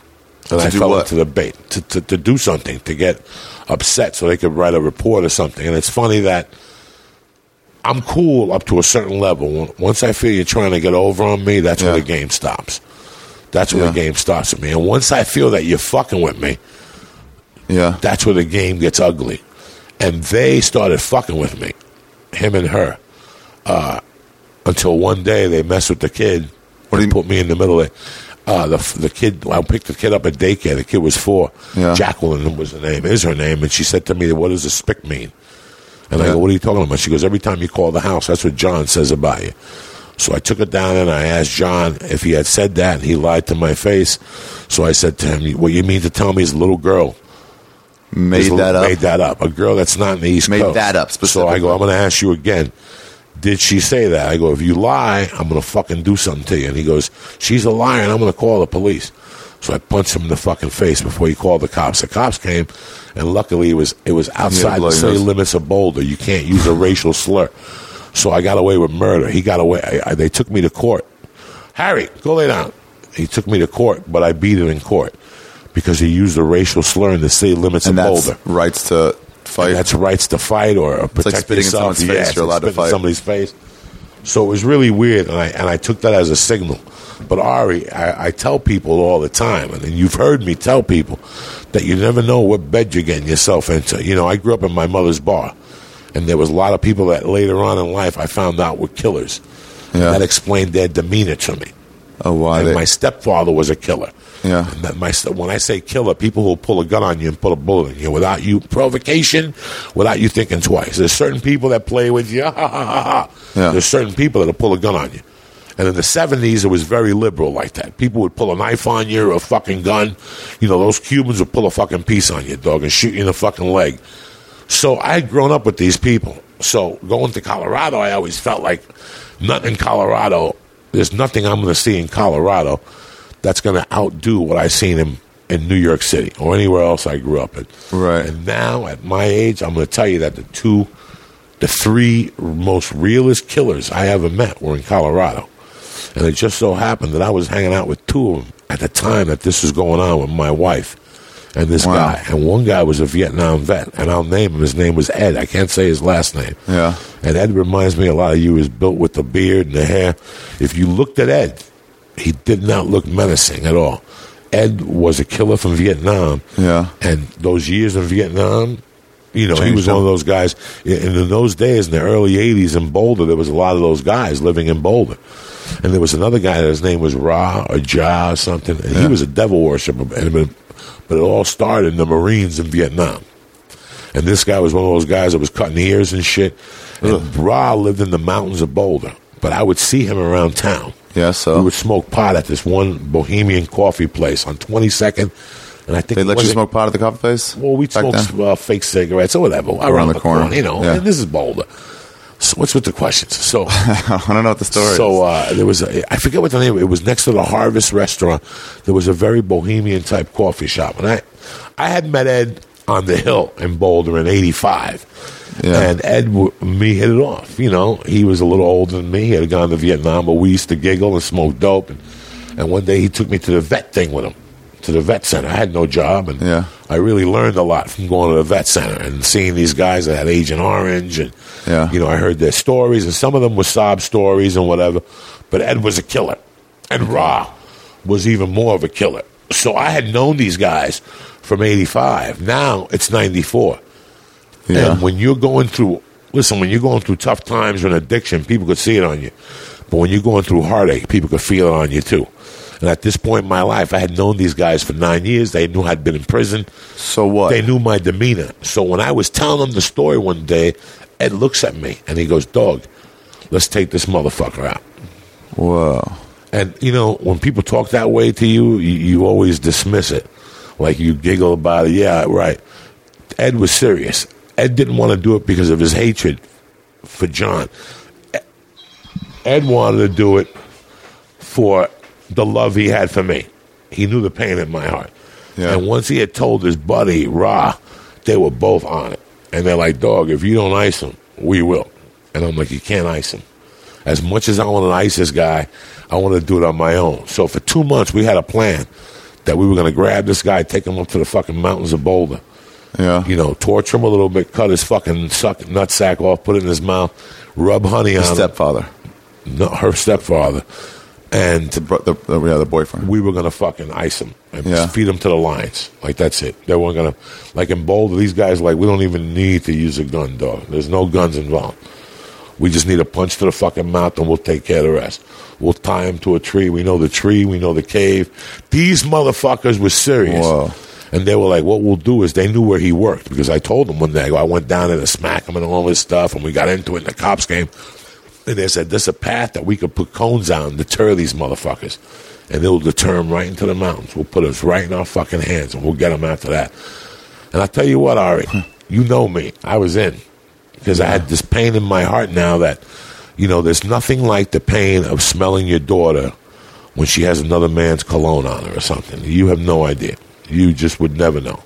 and To I fell what? into the bait to, to to do something to get upset so they could write a report or something. And it's funny that I'm cool up to a certain level. Once I feel you're trying to get over on me, that's where Yeah. the game stops. That's where Yeah. the game starts with me. And once I feel that you're fucking with me, Yeah. that's where the game gets ugly. And they started fucking with me, him and her, uh, until one day they messed with the kid What do and you- put me in the middle of uh, the the kid. I picked the kid up at daycare. The kid was four. Yeah. Jacqueline was the name. Is her name? And she said to me, "What does a spick mean?" And I go, "What are you talking about?" She goes, "Every time you call the house, that's what John says about you." So I took it down and I asked John if he had said that, and he lied to my face. So I said to him, "What you mean to tell me is a little girl Made that up. Made that up. A girl that's not in the East Made Coast. that up So I go, I'm going to ask you again. Did she say that? I go, if you lie, I'm going to fucking do something to you. And he goes, she's a liar, and I'm going to call the police. So I punched him in the fucking face before he called the cops. The cops came, and luckily it was it was outside the city limits of Boulder. You can't use a racial slur. So I got away with murder. He got away. I, I, they took me to court. Harry, go lay down. He took me to court, but I beat him in court because he used a racial slur in the city limits and of Boulder. rights to fight. That's rights to fight or, protect spitting in someone's face. You're allowed to fight. somebody's face. So it was really weird, and I and I took that as a signal. But Ari, I, I tell people all the time, and you've heard me tell people that you never know what bed you're getting yourself into. You know, I grew up in my mother's bar, and there was a lot of people that later on in life I found out were killers. Yeah. That explained their demeanor to me. oh, why? And They, my stepfather was a killer. Yeah. And that my when I say killer, people who will pull a gun on you and put a bullet in you without you provocation, without you thinking twice. There's certain people that play with you. Ha, ha, ha, ha. Yeah. There's certain people that'll pull a gun on you. And in the 70s, it was very liberal like that. People would pull a knife on you or a fucking gun. You know, those Cubans would pull a fucking piece on you, dog, and shoot you in the fucking leg. So I had grown up with these people. So going to Colorado, I always felt like nothing in Colorado. There's nothing I'm going to see in Colorado that's going to outdo what I seen in in New York City or anywhere else I grew up in. Right. And now at my age, I'm going to tell you that the two, the three most realest killers I ever met were in Colorado. And it just so happened that I was hanging out with two of them at the time that this was going on with my wife and this Wow. guy. And one guy was a Vietnam vet, and I'll name him. His name was Ed. I can't say his last name. Yeah. And Ed reminds me a lot of you. He was built with the beard and the hair. If you looked at Ed, he did not look menacing at all. Ed was a killer from Vietnam. Yeah. And those years in Vietnam, you know, he was him. one of those guys. And in those days, in the early 80s in Boulder, there was a lot of those guys living in Boulder. And there was another guy, that his name was Ra or Ja or something. And he was a devil worshiper. And But it all started in the Marines in Vietnam. And this guy was one of those guys that was cutting ears and shit. And Ra lived in the mountains of Boulder. But I would see him around town. Yeah, We so would smoke pot at this one Bohemian coffee place on 22nd. And I think they let you was- smoke pot at the coffee place. well, we smoked uh, fake cigarettes or whatever around, the the, corner. corner. You know, Yeah. and this is Boulder. So what's with the questions? So, I don't know what the story so is. uh, there was a, I forget what the name. It was next to the Harvest Restaurant. There was a very bohemian type coffee shop, and I, I had met Ed on the hill in Boulder in '85. Yeah. And Ed, w- me hit it off. You know, he was a little older than me. He had gone to Vietnam, but we used to giggle and smoke dope. And, and one day he took me to the vet thing with him, to the vet center. I had no job, and Yeah. I really learned a lot from going to the vet center and seeing these guys that had Agent Orange, and Yeah. you know, I heard their stories, and some of them were sob stories and whatever. But Ed was a killer, and Ra was even more of a killer. So I had known these guys from '85. Now it's '94. Yeah. And when you're going through, listen, when you're going through tough times or an addiction, people could see it on you. But when you're going through heartache, people could feel it on you too. And at this point in my life, I had known these guys for nine years. They knew I'd been in prison. So what? They knew my demeanor. So when I was telling them the story one day, Ed looks at me and he goes, Dog, let's take this motherfucker out. Whoa. And you know, when people talk that way to you, you, you always dismiss it, like you giggle about it. Yeah, right. Ed was serious. Ed didn't want to do it because of his hatred for John. Ed wanted to do it for the love he had for me. he knew the pain in my heart. Yeah. And once he had told his buddy Ra, they were both on it. And they're like, "Dog, if you don't ice him, we will." And I'm like, "You can't ice him." As much as I want to ice this guy, I want to do it on my own. So for two months, we had a plan that we were going to grab this guy, take him up to the fucking mountains of Boulder Yeah. you know, torture him a little bit, cut his fucking suck nutsack off, put it in his mouth, rub honey on His him. stepfather. No, her stepfather, and The, the, the, yeah, the boyfriend. we were gonna fucking ice him and Yeah. feed him to the lions. Like that's it. They weren't gonna like in Boulder. These guys like we don't even need to use a gun, dog. There's no guns involved. We just need a punch to the fucking mouth, and we'll take care of the rest. We'll tie him to a tree. We know the tree. We know the cave. These motherfuckers were serious. Whoa. And they were like, what we'll do is they knew where he worked because I told them one day, I, I went down there to smack him and all this stuff, and we got into it, and the cops came. And they said, there's a path that we could put cones on, to deter these motherfuckers. And they'll deter them right into the mountains. We'll put us right in our fucking hands, and we'll get them after that. And I tell you what, Ari, you know me. I was in because I had this pain in my heart now that, you know, there's nothing like the pain of smelling your daughter when she has another man's cologne on her or something. You have no idea. You just would never know.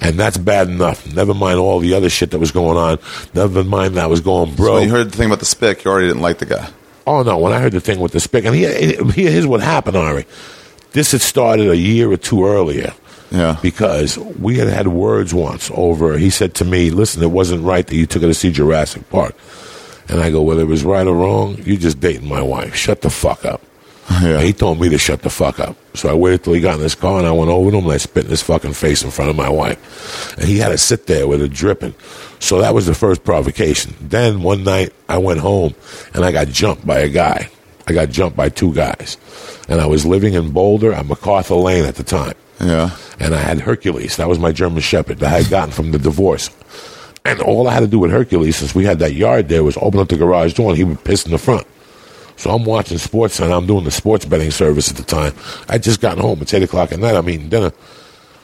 And that's bad enough. Never mind all the other shit that was going on. Never mind that was going So bro. when you heard the thing about the spick, you already didn't like the guy. Oh no! When I heard the thing with the spick, and here, here- here's what happened, Ari. This had started a year or two earlier. Yeah. Because we had had words once over. He said to me, "Listen, it wasn't right that you took her to see Jurassic Park." And I go, "Whether it was right or wrong, you're just dating my wife. Shut the fuck up." Yeah. He told me to shut the fuck up. So I waited till he got in his car and I went over to him and I spit in his fucking face in front of my wife. And he had to sit there with it dripping. So that was the first provocation. Then one night I went home and I got jumped by a guy. I got jumped by two guys. And I was living in Boulder at MacArthur Lane at the time. Yeah. And I had Hercules. That was my German Shepherd that I had gotten from the divorce. And all I had to do with Hercules, since we had that yard there, was open up the garage door and he would piss in the front. So I'm watching sports and I'm doing the sports betting service at the time. I just gotten home. It's 8 o'clock at night. I'm eating dinner.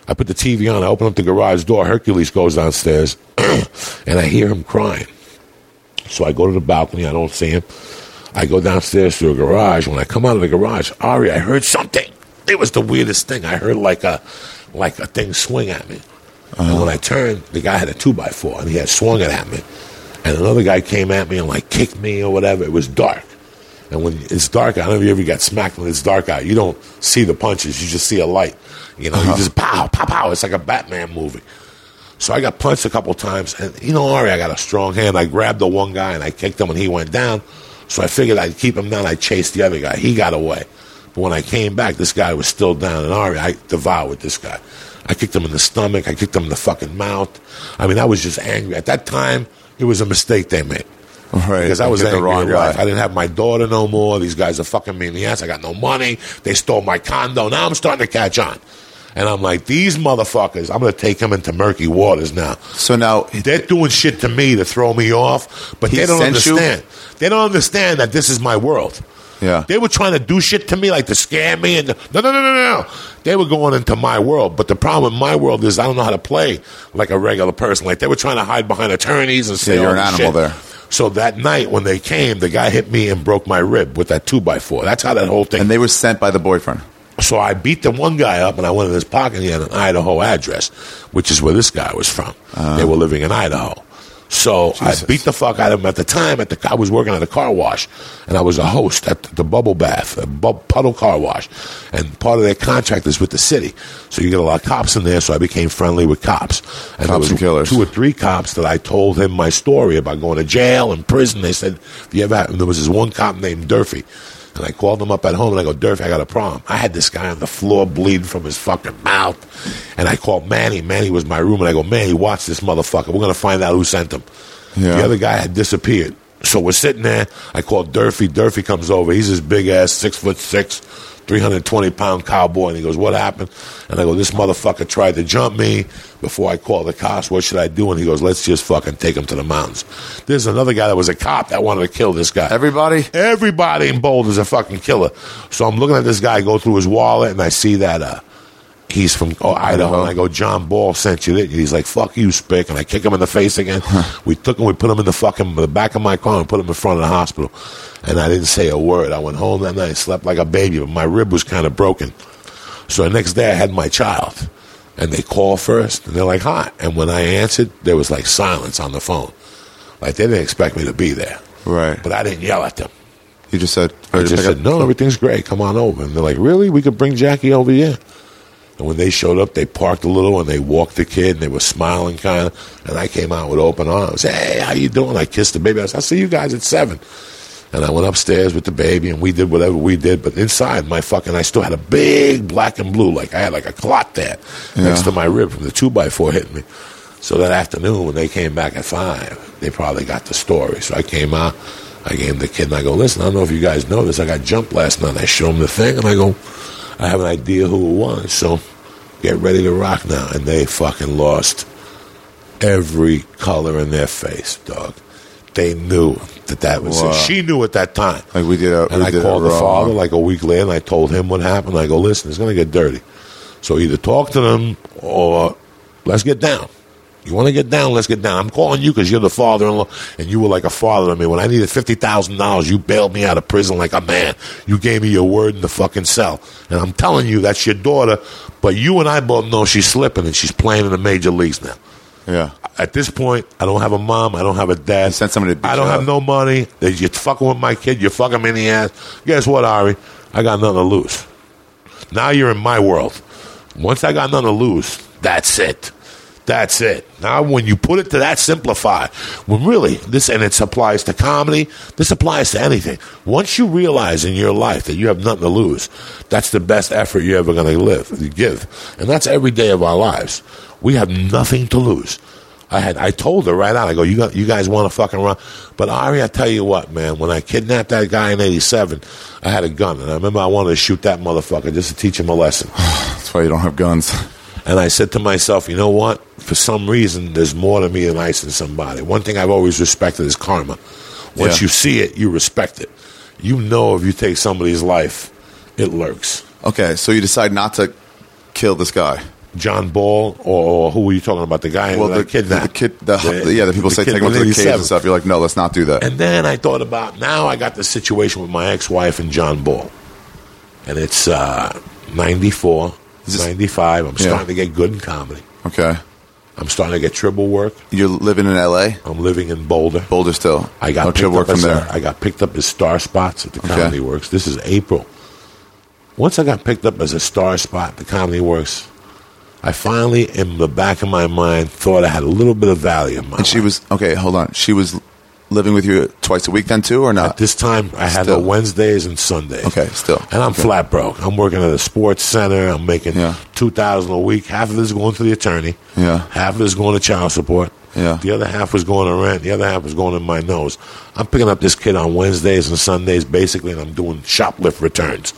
I put the TV on. I open up the garage door. Hercules goes downstairs and I hear him crying. So I go to the balcony. I don't see him. I go downstairs to the garage. When I come out of the garage, Ari, I heard something. It was the weirdest thing. I heard like a like a thing swing at me. And when I turned, the guy had a two by four and he had swung it at me. And another guy came at me and like kicked me or whatever. It was dark. And when it's dark, I don't know if you ever got smacked when it's dark out. You don't see the punches. You just see a light. You know, you uh-huh. just pow, pow, pow. It's like a Batman movie. So I got punched a couple times, and you know, Ari, I got a strong hand. I grabbed the one guy and I kicked him, and he went down. So I figured I'd keep him down. I chased the other guy. He got away. But when I came back, this guy was still down, and Ari, I devoured this guy. I kicked him in the stomach. I kicked him in the fucking mouth. I mean, I was just angry. At that time, it was a mistake they made. Right. Because I was Hit the wrong guy. life. I didn't have my daughter no more. These guys are fucking me in the ass. I got no money. They stole my condo. Now I'm starting to catch on. And I'm like, these motherfuckers, I'm going to take them into murky waters now. So now, They're doing shit to me to throw me off, but they don't sent you? understand. They don't understand that this is my world. yeah. They were trying to do shit to me, like to scare me, and no, no, no, no, no, no. They were going into my world, but the problem with my world is I don't know how to play like a regular person. Like they were trying to hide behind attorneys and say Yeah, you're an animal shit. there. So that night when they came, the guy hit me and broke my rib with that two by four. That's how that whole thing. and they were sent by the boyfriend. So I beat the one guy up, and I went in his pocket. and He had an Idaho address, which is where this guy was from. they were living in Idaho. So Jesus. I beat the fuck out of him at the time. At the I was working at a car wash, and I was a host at the Bubble Bath, a bu- puddle car wash, and part of their contract is with the city. So you get a lot of cops in there. So I became friendly with cops. And there Cops was and killers. Two or three cops that I told him my story about going to jail and prison. They said, "If you ever," have, there was this one cop named Durfee. And I called him up at home and I go, Durf, I got a problem. I had this guy on the floor bleeding from his fucking mouth. And I called Manny. Manny was my room. And I go, Manny, watch this motherfucker. We're going to find out who sent him. Yeah. The other guy had disappeared. So we're sitting there. I called Durfee. Durfee comes over. He's this big ass, six foot six, 320 pound cowboy. And he goes, What happened? And I go, This motherfucker tried to jump me before I called the cops. What should I do? And he goes, Let's just fucking take him to the mountains. There's another guy that was a cop that wanted to kill this guy. Everybody? Everybody in Boulder's a fucking killer. So I'm looking at this guy go through his wallet, and I see that uh, he's from oh, uh-huh. Idaho. And I go, John Ball sent you. This. He's like, "Fuck you, Spick," and I kick him in the face again. we took him, we put him in the fucking the back of my car, and put him in front of the hospital. And I didn't say a word. I went home that night, slept like a baby, but my rib was kind of broken. So the next day I had my child. And they call first and they're like, hi. And when I answered, there was like silence on the phone. Like they didn't expect me to be there. Right. But I didn't yell at them. You just said. Oh, I just said, no, everything's great. Come on over. And they're like, really? We could bring Jackie over here. And when they showed up, they parked a little and they walked the kid and they were smiling kind of. And I came out with open arms. Hey, how you doing? I kissed the baby. I said, I'll see you guys at seven. And I went upstairs with the baby and we did whatever we did. But inside my fucking, I still had a big black and blue, like I had like a clot there next to my rib from the two by four hitting me. So that afternoon when they came back at five, they probably got the story. So I came out, I gave the kid and I go, listen, I don't know if you guys know this. I got jumped last night. I show them the thing and I go, I have an idea who it was. So get ready to rock now. And they fucking lost every color in their face, dog. They knew that that was Wow. it. She knew at that time. Like we did. A, And we I did called the wrong. father like a week later and I told him what happened. I go, listen, it's going to get dirty. So either talk to them or let's get down. You want to get down? Let's get down. I'm calling you because you're the father-in-law, and you were like a father to me. When I needed fifty thousand dollars, you bailed me out of prison like a man. You gave me your word in the fucking cell, and I'm telling you that's your daughter. But you and I both know she's slipping, and she's playing in the major leagues now. Yeah. At this point, I don't have a mom. I don't have a dad. You sent somebody to beat I don't have up. no money. They- You're fucking with my kid. You're fucking me in the ass. Guess what, Ari? I got nothing to lose. Now you're in my world. Once I got nothing to lose, that's it. That's it. Now, when you put it to that simplify, when really this, and it applies to comedy, this applies to anything. Once you realize in your life that you have nothing to lose, that's the best effort you're ever going to live, give, and that's every day of our lives. We have nothing to lose. I had, I told her right out. I go, you got, you guys want to fucking run? But Ari, I tell you what, man. When I kidnapped that guy in '87, I had a gun, and I remember I wanted to shoot that motherfucker just to teach him a lesson. That's why you don't have guns. And I said to myself, you know what? For some reason, there's more to me than icing somebody. One thing I've always respected is karma. Once Yeah. you see it, you respect it. You know if you take somebody's life, it lurks. Okay, so you decide not to kill this guy. John Ball, or, or who were you talking about? The guy Well, the kidnapped. the kid, the, yeah, the people say kid take him to the caves and stuff. You're like, no, let's not do that. And then I thought about now I got the situation with my ex-wife and John Ball, and it's uh, 94, Is this- 95. I'm Yeah. starting to get good in comedy. Okay, I'm starting to get triple work. you're living in L.A. I'm living in Boulder. Boulder still. I got no picked work from there. A, I got picked up as star spots at the Okay. Comedy Works. This is April. Once I got picked up as a star spot at the Comedy Works, I finally, in the back of my mind, thought I had a little bit of value in my and she life. was okay. Hold on, she was living with you twice a week then too, or At not? this time, I have Still. her Wednesdays and Sundays. Okay, still. And I'm Okay. flat broke. I'm working at a sports center. I'm making Yeah. two thousand a week. Half of it is going to the attorney. Yeah. Half of it is going to child support. Yeah. The other half was going to rent. The other half was going in my nose. I'm picking up this kid on Wednesdays and Sundays, basically, and I'm doing shoplift returns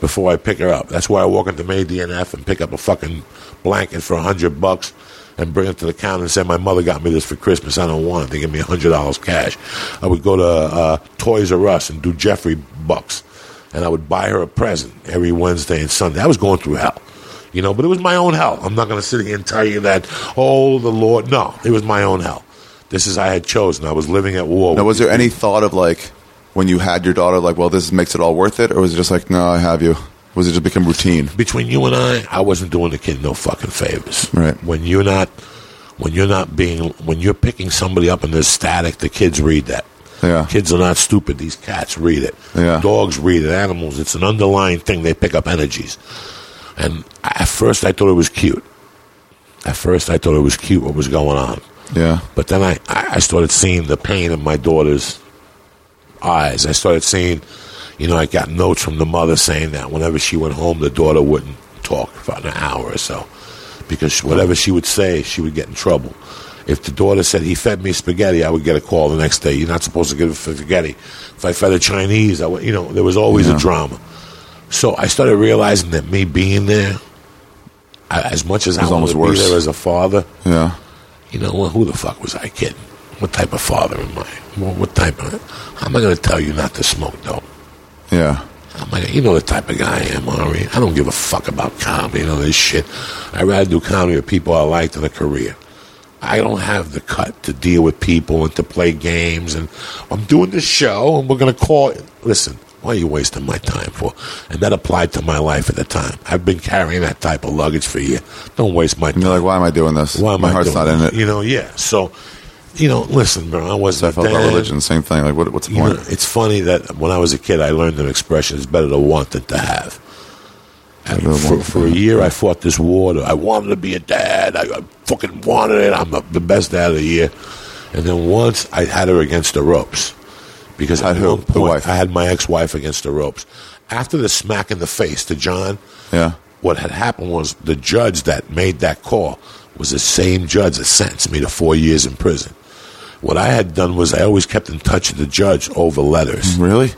before I pick her up. That's why I walk into May D&F and pick up a fucking blanket for a hundred bucks and bring it to the counter and say, "My mother got me this for Christmas. I don't want it." They give me a hundred dollars cash. I would go to uh, Toys R Us and do Geoffrey bucks, and I would buy her a present every Wednesday and Sunday. I was going through hell. You know, but it was my own hell. I'm not going to sit here and tell you that, oh, the Lord. No, it was my own hell. This is I had chosen. I was living at war. Now, was there any thought of like when you had your daughter, like, well, this makes it all worth it, or was it just like, no, I have you? Was it just become routine? between you and I, I wasn't doing the kid no fucking favors. Right. When you're not, when you're not being, when you're picking somebody up and there's static, the kids read that. Yeah. Kids are not stupid. These cats read it. Yeah. Dogs read it. Animals. It's an underlying thing. They pick up energies. And at first, I thought it was cute. At first, I thought it was cute what was going on. Yeah. But then I, I started seeing the pain in my daughter's eyes. I started seeing, you know, I got notes from the mother saying that whenever she went home, the daughter wouldn't talk for an hour or so. Because whatever she would say, she would get in trouble. If the daughter said, he fed me spaghetti, I would get a call the next day. You're not supposed to give spaghetti. If I fed a Chinese, I would, you know, there was always Yeah. a drama. So I started realizing that me being there, I, as much as I was almost be worse. there as a father, Yeah. you know, well, who the fuck was I kidding? What type of father am I? What type of? How am I going to tell you not to smoke dope? Yeah. Am like, you know the type of guy I am, Ari. I don't give a fuck about comedy and all this shit. I'd rather do comedy with people I like than a career. I don't have the cut to deal with people and to play games. And I'm doing this show, and we're going to call it. Listen, What are you wasting my time for? And that applied to my life at the time. I've been carrying that type of luggage for year. Don't waste my time. you're like, why am I doing this? Why am My I heart's not in it. You know, yeah. So, you know, listen, bro. I So I felt about religion, same thing. Like, what, what's the point? know, it's funny that when I was a kid, I learned an expression: "It's better to want than to have." And for, for a year, I fought this war. I wanted to be a dad. I, I fucking wanted it. I'm the, the best dad of the year. And then once I had her against the ropes because at one The point wife? I had my ex-wife against the ropes. After the smack in the face to John, Yeah. what had happened was the judge that made that call was the same judge that sentenced me to four years in prison. What I had done was I always kept in touch with the judge over letters. Really?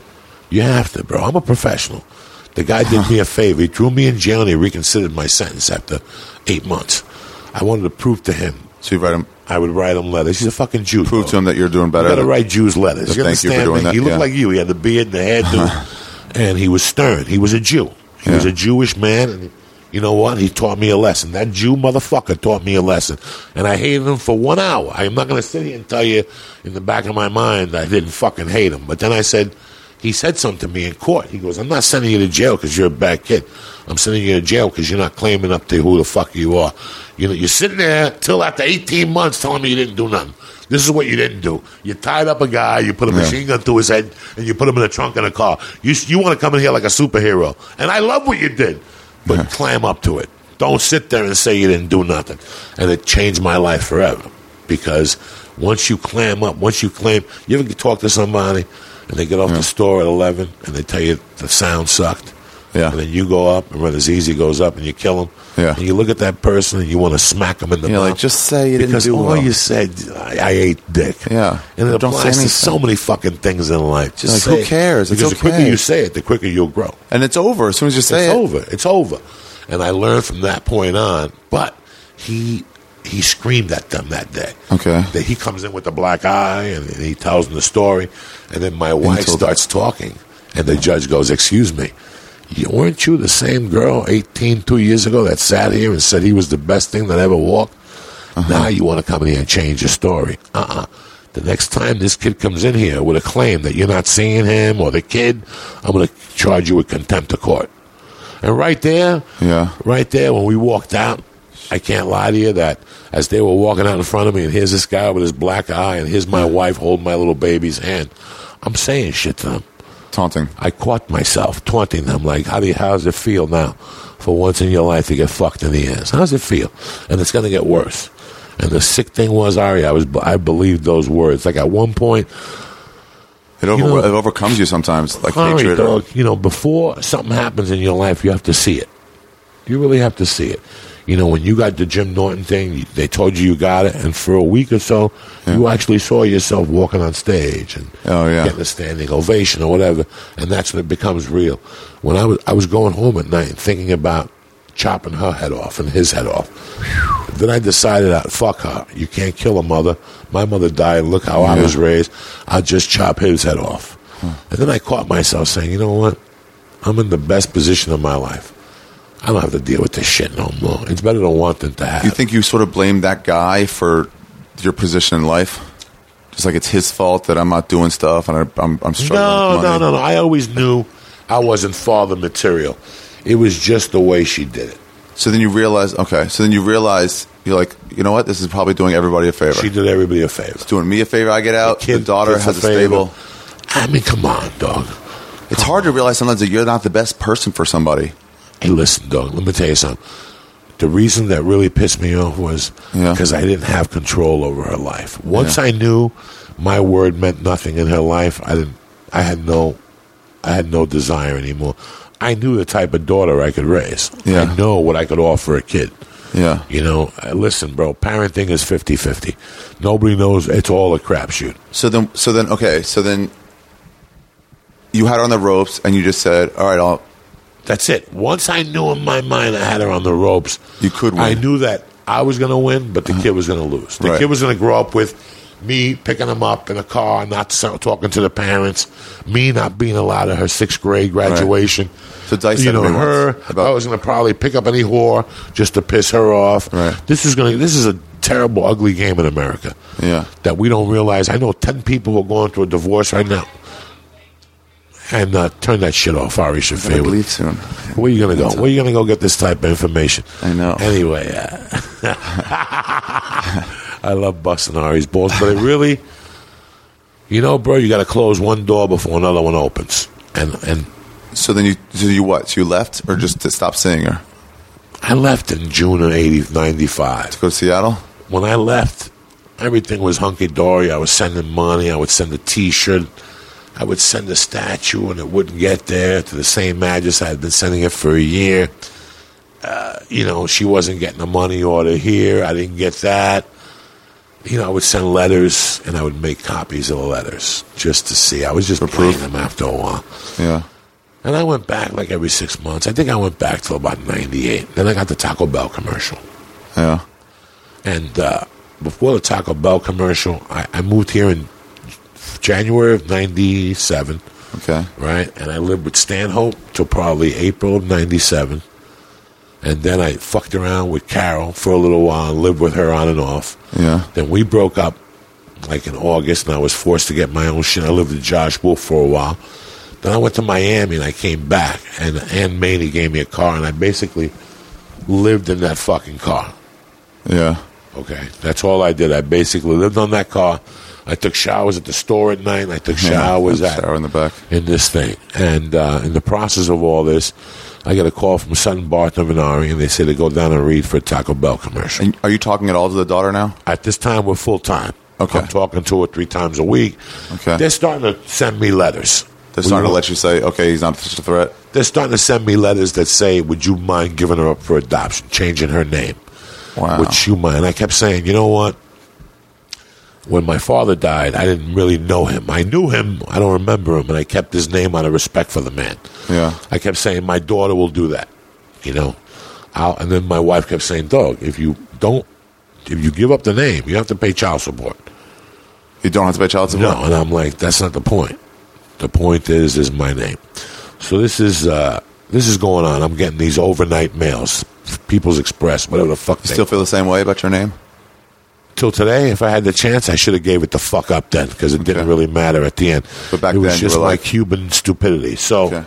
You have to, bro. I'm a professional. The guy did me a favor. He threw me in jail and he reconsidered my sentence after eight months. I wanted to prove to him. So you write him, I would write him letters. He's a fucking Jew. prove bro. to him that you're doing better. You got to write Jews letters. You Thank you for doing me? that, He looked yeah. like you. He had the beard and the hairdo, uh-huh. and he was stern. He was a Jew. He was a Jewish man, and you know what? He taught me a lesson. That Jew motherfucker taught me a lesson, and I hated him for one hour. I'm not going to sit here and tell you in the back of my mind I didn't fucking hate him, but then I said. He said something to me in court. He goes, "I'm not sending you to jail because you're a bad kid. I'm sending you to jail because you're not claiming up to who the fuck you are. You know, you're sitting there till after 18 months telling me you didn't do nothing. This is what you didn't do. You tied up a guy, you put a Yeah. machine gun through his head, and you put him in the trunk in a car. You you want to come in here like a superhero, and I love what you did, but uh-huh. clam up to it. Don't sit there and say you didn't do nothing. And it changed my life forever because once you clam up, once you claim, you ever talk to somebody and they get off the store at 11 and they tell you the sound sucked. Yeah. And then you go up, and Brother Easy goes up, and you kill him. Yeah. And you look at that person, and you want to smack him in the You're mouth. like, just say you didn't because do all well. you said, I, I ate dick. Yeah. And it Don't say applies to so many fucking things in life. Just Like, who it. cares? It's Because the quicker you say it, the quicker you'll grow. and it's over as soon as you say it's it. over. It's over. And I learned from that point on. But he he screamed at them that day. Okay. That he comes in with a black eye and, and he tells them the story, and then my wife starts talking, and the judge goes, "Excuse me." Weren't you the same girl 18, two years ago that sat here and said he was the best thing that ever walked? Uh-huh. Now you want to come in here and change your story. Uh-uh. The next time this kid comes in here with a claim that you're not seeing him or the kid, I'm going to charge you with contempt of court. And right there, Yeah. right there, when we walked out, I can't lie to you that as they were walking out in front of me, and here's this guy with his black eye, and here's my wife holding my little baby's hand, I'm saying shit to them. Taunting. I caught myself taunting them like, how do you, how does it feel now for once in your life to get fucked in the ass? How does it feel? And it's going to get worse. And the sick thing was, Ari, I was I believed those words. Like at one point, It, over, You know- it overcomes you sometimes, like Ari, hatred. or- you know, before something happens in your life, you have to see it. You really have to see it. You know, when you got the Jim Norton thing, they told you you got it, and for a week or so, you actually saw yourself walking on stage and Oh, yeah. getting a standing ovation or whatever, and that's when it becomes real. When I was I was going home at night and thinking about chopping her head off and his head off. Then I decided, uh, fuck her. You can't kill a mother. My mother died. Look how I was raised. I'll just chop his head off. And then I caught myself saying, you know what? I'm in the best position of my life. I don't have to deal with this shit no more. It's better to want than to have. you think you sort of blame that guy for your position in life? Just like it's his fault that I'm not doing stuff and I, I'm, I'm struggling. no, with no, no, no. I always knew I wasn't father material. It was just the way she did it. So then you realize, okay, so then you realize, you're like, you know what? This is probably doing everybody a favor. She did everybody a favor. It's doing me a favor. I get out. The, kid daughter has a a, stable. I mean, come on, dog. It's hard to realize sometimes that you're not the best person for somebody. Hey, listen, dog. Let me tell you something. The reason that really pissed me off was Yeah. because I didn't have control over her life. Once Yeah. I knew my word meant nothing in her life, I didn't. I had no. I had no desire anymore. I knew the type of daughter I could raise. Yeah. I know what I could offer a kid. Yeah. You know, uh, listen, bro. Parenting is 50-50. Nobody knows. It's all a crapshoot. So then, so then, okay, so then you had her on the ropes and you just said, all right, I'll, That's it. Once I knew in my mind I had her on the ropes, You could win. I knew that I was going to win, but the kid was going to lose. The Right. kid was going to grow up with me picking him up in a car, not talking to the parents, me not being allowed at her sixth grade graduation. So Dice you know, her. about- I was going to probably pick up any whore just to piss her off. Right. This is going. This is a terrible, ugly game in America. Yeah. That we don't realize. I know ten people who are going through a divorce right now. And uh, turn that shit off, Ari gotta leave soon. Where you gonna go? Where you gonna go get this type of information? I know. Anyway, uh, I love busting Ari's balls, but it really, you know, bro, you got to close one door before another one opens. And and So then you, so you what? So you left or just to stop seeing her? I left in June of 80, 95. Go to Seattle? When I left, everything was hunky dory. I was sending money. I would send a T-shirt. I would send a statue, and it wouldn't get there to the same address. I had been sending it for a year. Uh, you know, she wasn't getting a money order here. I didn't get that. You know, I would send letters, and I would make copies of the letters just to see. I was just playing them after a while. Yeah. And I went back like every six months. I think I went back till about 98. Then I got the Taco Bell commercial. Yeah. And uh, before the Taco Bell commercial, I, I moved here in January of 97, Okay. right? And I lived with Stanhope till probably April of 97. And then I fucked around with Carol for a little while and lived with her on and off. Yeah. Then we broke up like in August, and I was forced to get my own shit. I lived with Josh Wolf for a while. Then I went to Miami and I came back, and Ann Maney gave me a car, and I basically lived in that fucking car. Yeah. Okay, that's all I did. I basically lived on that car. I took showers at the store at night. I took showers at shower in the back. in this thing. And uh, in the process of all this, I got a call from son Barton Venari, and they said to go down and read for a Taco Bell commercial. And are you talking at all to the daughter now? At this time, we're full time. Okay. I'm talking two or three times a week. Okay. They're starting to send me letters. They're starting to let you say, okay, he's not such a threat. They're starting to send me letters that say, "Would you mind giving her up for adoption, changing her name?" Wow. Would you mind? I kept saying, "You know what? When my father died, I didn't really know him. I knew him. I don't remember him, and I kept his name out of respect for the man. Yeah. I kept saying, my daughter will do that. You know, I'll, and then my wife kept saying, "Dog, if you don't, if you give up the name, you have to pay child support." You don't have to pay child support? No, and I'm like, that's not the point. The point is, is my name. So this is uh, this is going on. I'm getting these overnight mails, People's Express, whatever the fuck. You still feel the same way about your name? Till today, if I had the chance, I should have gave it the fuck up then because it didn't really matter at the end. But back it was then, just my like- Cuban stupidity. So Okay.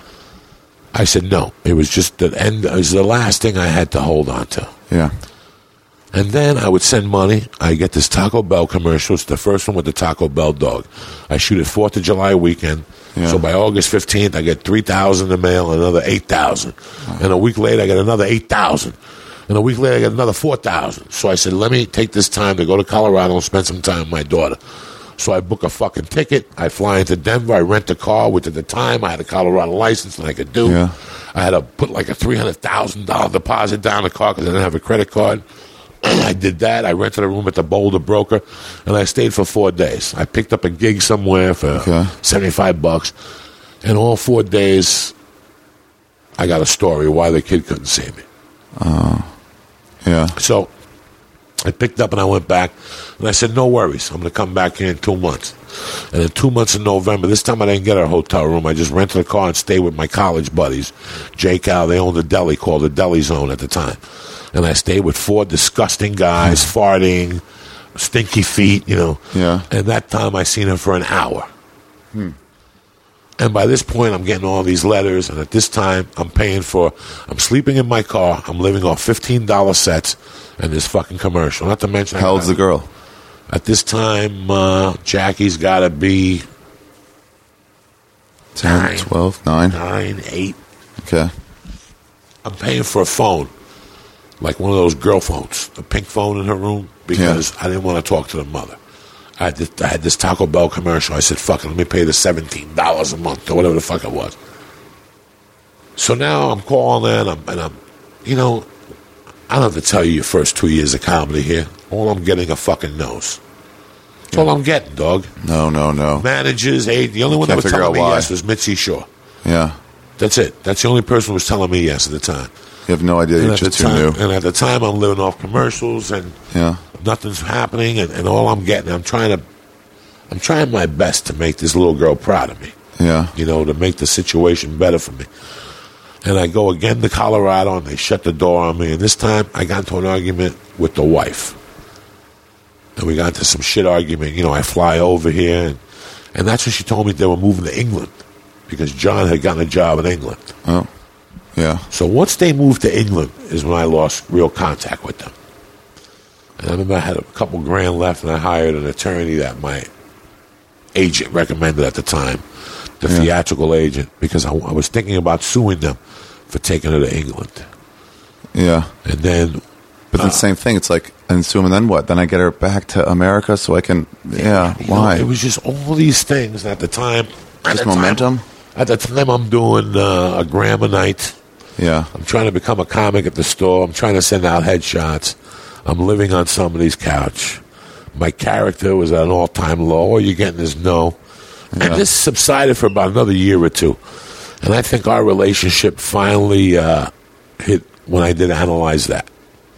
I said no. It was just the end. It was the last thing I had to hold on to. Yeah. And then I would send money. I get this Taco Bell commercial. It's the first one with the Taco Bell dog. I shoot it Fourth of July weekend. Yeah. So by August fifteenth, I get three thousand in the mail, another eight thousand, and a week later, I get another eight thousand, and a week later, I got another four thousand. So I said, let me take this time to go to Colorado and spend some time with my daughter. So I book a fucking ticket. I fly into Denver. I rent a car, which at the time I had a Colorado license and I could do. Yeah. I had to put like a three hundred thousand dollar deposit down the car because I didn't have a credit card. I did that. I rented a room at the Boulder Broker, and I stayed for four days. I picked up a gig somewhere for Okay. seventy-five bucks, and all four days, I got a story why the kid couldn't see me. Oh. Yeah. So I picked up and I went back, and I said, "No worries, I'm going to come back here in two months." And in two months in November, this time I didn't get a hotel room. I just rented a car and stayed with my college buddies. Jake Al, they owned a deli called the Deli Zone at the time, and I stayed with four disgusting guys, hmm. farting, stinky feet, you know. Yeah. And that time I seen him for an hour. Hmm. And by this point, I'm getting all these letters, and at this time, I'm paying for. I'm sleeping in my car. I'm living off fifteen dollar sets and this fucking commercial. Not to mention, How old's the girl? At this time, uh, Jackie's got to be 10, Nine. 12, 9? nine, eight. Okay. I'm paying for a phone, like one of those girl phones, a pink phone in her room, because I didn't want to talk to the mother. I had, this, I had this Taco Bell commercial. I said, fuck it, let me pay the $17 a month or whatever the fuck it was. So now I'm calling and I'm, and I'm, you know, I don't have to tell you your first two years of comedy here. All I'm getting are fucking no's. That's all I'm getting, dog. No, no, no. Managers, aid. The only one that was telling me why. yes was Mitzi Shore. Yeah. That's it. That's the only person who was telling me yes at the time. You have no idea you're just too time, new. and at the time, I'm living off commercials, and Yeah. nothing's happening, and, and all I'm getting, I'm trying to, I'm trying my best to make this little girl proud of me. Yeah. You know, to make the situation better for me. And I go again to Colorado, and they shut the door on me. And this time, I got into an argument with the wife, and we got into some shit argument. You know, I fly over here, and, and that's when she told me they were moving to England because John had gotten a job in England. Oh, yeah. So once they moved to England is when I lost real contact with them. And I remember I had a couple grand left, and I hired an attorney that my agent recommended at the time, the Yeah. theatrical agent, because I, I was thinking about suing them for taking her to England. Yeah. And then But Uh, then same thing. It's like, and so and then what? Then I get her back to America so I can. Yeah. know, why? it was just all these things. At the time, at Just the time- momentum? at the time, I'm doing uh, a gram a night. Yeah. I'm trying to become a comic at the store. I'm trying to send out headshots. I'm living on somebody's couch. My character was at an all time low. All you're getting is no. Yeah. And this subsided for about another year or two. And I think our relationship finally uh, hit when I did analyze that.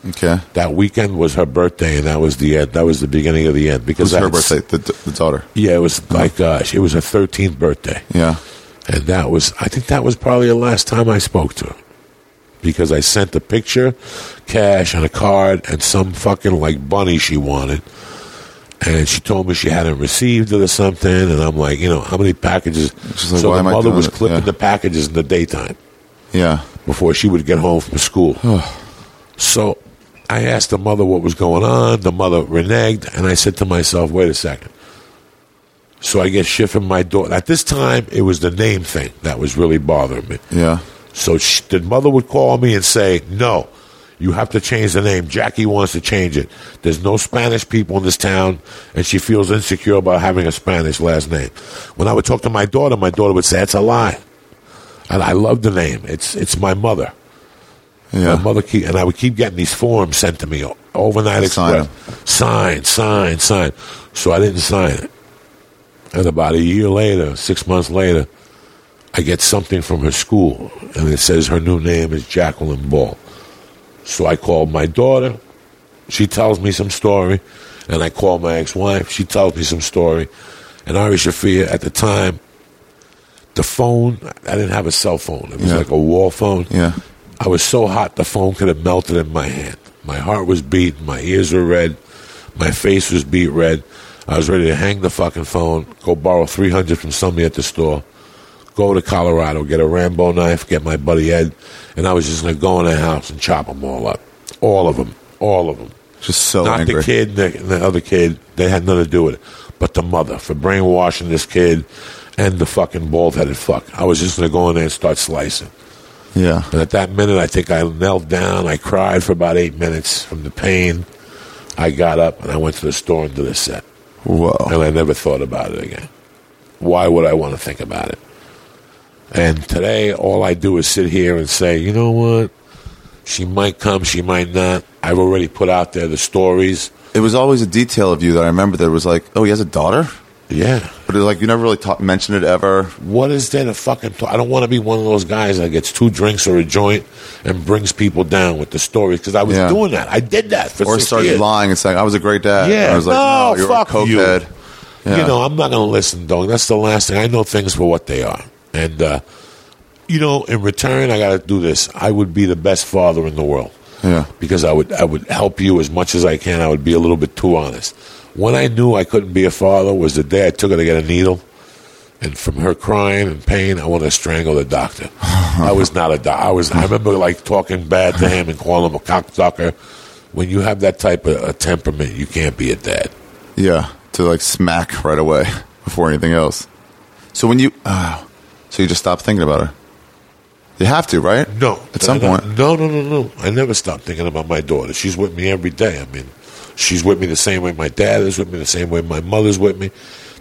Okay. That weekend was her birthday, and that was the end. That was the beginning of the end. Because Who's I her birthday? The, the daughter. Yeah, it was like uh, it was her 13th birthday. Yeah. And that was, I think that was probably the last time I spoke to her. Because I sent a picture, cash, and a card, and some fucking like bunny she wanted. And she told me she hadn't received it or something. And I'm like, you know, how many packages? Like, so "Why the mother was clipping Yeah. the packages in the daytime Yeah. before she would get home from school. so I asked the mother what was going on. The mother reneged, and I said to myself, wait a second. So I get shit from my daughter. At this time, it was the name thing that was really bothering me. Yeah. So she, the mother would call me and say, no, you have to change the name. Jackie wants to change it. There's no Spanish people in this town, and she feels insecure about having a Spanish last name. When I would talk to my daughter, my daughter would say, that's a lie. And I love the name. It's, it's my mother. Yeah. My mother keep, and I would keep getting these forms sent to me, overnight Sign express, sign, sign, sign. So I didn't sign it. And about a year later, six months later, I get something from her school, and it says her new name is Jacqueline Ball. So I called my daughter. She tells me some story, and I call my ex-wife. She tells me some story, and Ari Shaffir at the time, the phone. I didn't have a cell phone. It was Yeah. like a wall phone. Yeah. I was so hot the phone could have melted in my hand. My heart was beating, my ears were red, my face was beat red. I was ready to hang the fucking phone, go borrow 300 from somebody at the store, go to Colorado, get a Rambo knife, get my buddy Ed, and I was just going to go in the house and chop them all up. All of them. All of them. Just so Not angry. the kid and the, the other kid. They had nothing to do with it. But the mother for brainwashing this kid and the fucking bald headed fuck. I was just going to go in there and start slicing. Yeah. And at that minute, I think I knelt down. I cried for about eight minutes from the pain. I got up and I went to the store and did a set. Whoa. And I never thought about it again. Why would I want to think about it? And today, all I do is sit here and say, you know what? She might come, she might not. I've already put out there the stories. It was always a detail of you that I remember that was like, oh, he has a daughter? Yeah. But like, you never really ta- mentioned it ever. What is there to fucking talk? I don't want to be one of those guys that gets two drinks or a joint and brings people down with the stories because I was Yeah. doing that. I did that for Or started years. lying and saying, I was a great dad. Yeah, And I was like, no, no, you're fuck a cokehead. you. Yeah. You know, I'm not going to listen, dog. That's the last thing. I know things for what they are. And, uh, you know, in return, I got to do this. I would be the best father in the world Yeah. because I would I would help you as much as I can. I would be a little bit too honest. When I knew I couldn't be a father was the day I took her to get a needle, and from her crying and pain, I wanted to strangle the doctor. I was not a doctor. I was. I remember like talking bad to him and calling him a cocksucker. When you have that type of a temperament, you can't be a dad. Yeah. To like smack right away before anything else. So when you, uh, so you just stop thinking about her. You have to, right? No, At some no, point. No, no, no, no. I never stop thinking about my daughter. She's with me every day. I mean, she's with me the same way my dad is with me, the same way my mother's with me,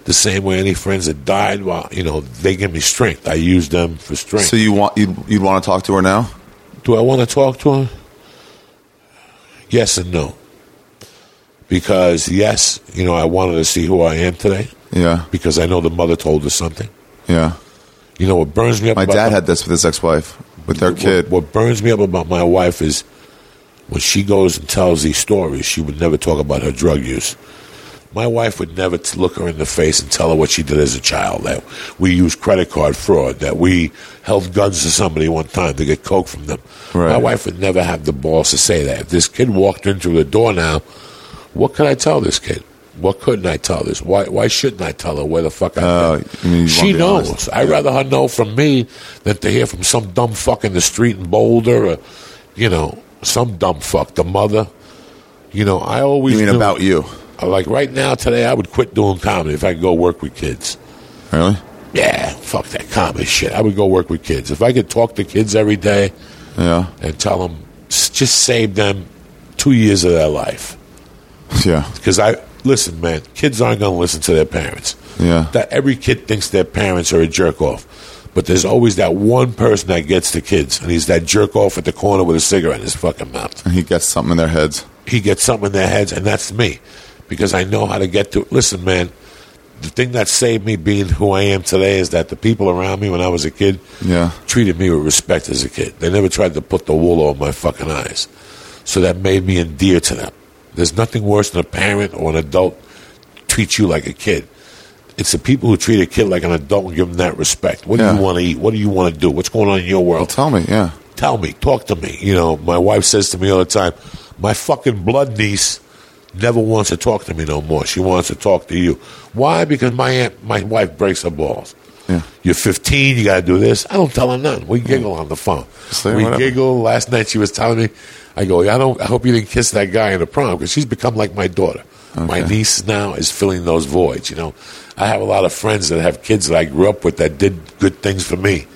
the same way any friends that died. Well, you know, they give me strength. I use them for strength. So you want you'd, you'd want to talk to her now? Do I want to talk to her? Yes and no. Because yes, you know, I wanted to see who I am today Yeah. because I know the mother told her something. Yeah. You know what burns me up? My about dad the- had this with his ex-wife, with their What- kid. What, burns me up about my wife is when she goes and tells these stories, she would never talk about her drug use. My wife would never t- look her in the face and tell her what she did as a child. That we used credit card fraud. That we held guns to somebody one time to get coke from them. Right. My wife would never have the balls to say that. If this kid walked in through the door now, what could I tell this kid? What couldn't I tell this? Why why shouldn't I tell her where the fuck uh, I've Oh, been? mean she knows. honest. I'd rather her know from me than to hear from some dumb fuck in the street in Boulder or, you know, some dumb fuck, the mother. You know, I always You mean knew- about you? Like right now, today, I would quit doing comedy if I could go work with kids. Really? Yeah, fuck that comedy shit. I would go work with kids. If I could talk to kids every day Yeah. and tell them, just save them two years of their life. Yeah. Because I listen, man. Kids aren't going to listen to their parents. Yeah. That every kid thinks their parents are a jerk off, but there's always that one person that gets the kids, and he's that jerk off at the corner with a cigarette in his fucking mouth. And he gets something in their heads. He gets something in their heads, and that's me, because I know how to get to. Listen, man. The thing that saved me being who I am today is that the people around me when I was a kid Yeah. treated me with respect as a kid. They never tried to put the wool over my fucking eyes. So that made me endear to them. There's nothing worse than a parent or an adult treat you like a kid. It's the people who treat a kid like an adult and give them that respect. What do you want to eat? What do you want to do? What's going on in your Well, world? tell me. Yeah. Tell me. Talk to me. You know, my wife says to me all the time, my fucking blood niece never wants to talk to me no more. She wants to talk to you. Why? Because my aunt, my wife breaks her balls. Yeah. You're 15, you got to do this. I don't tell her nothing. We giggle on the phone. Say we whatever. giggle. Last night she was telling me, I go, I don't. I hope you didn't kiss that guy in the prom because she's become like my daughter. My niece now is filling those voids. You know, I have a lot of friends that have kids that I grew up with that did good things for me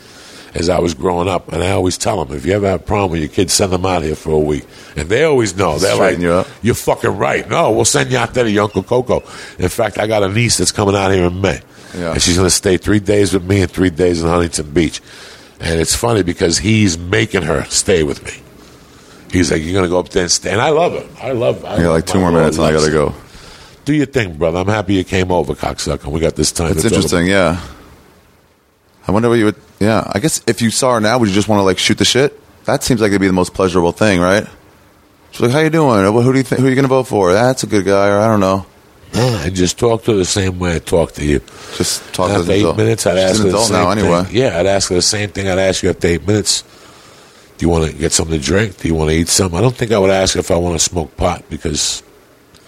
as I was growing up, and I always tell them, if you ever have a problem with your kids, send them out here for a week, and they always know. They're Straighten like, you. "You're fucking right." No, we'll send you out there to your Uncle Coco. In fact, I got a niece that's coming out here in May, Yeah. and she's going to stay three days with me and three days in Huntington Beach. And it's funny because he's making her stay with me. He's like, "You're going to go up there and stay," and I love her. I love. I got love like two more minutes and I gotta go. Do your thing, brother. I'm happy you came over, cocksucker. We got this time. It's to interesting. Yeah. I wonder what you would. Yeah. I guess if you saw her now, would you just want to like shoot the shit? That seems like it'd be the most pleasurable thing, right? She's like, "How you doing? Who do you think? Who are you gonna vote for? That's a good guy, or I don't know." about- I just talk to her the same way I talk to you. Just talk to after the eight adult. minutes, I'd She's ask an her the same now, anyway. thing. Yeah, I'd ask her the same thing I'd ask you after eight minutes. Do you want to get something to drink? Do you want to eat something? I don't think I would ask if I want to smoke pot because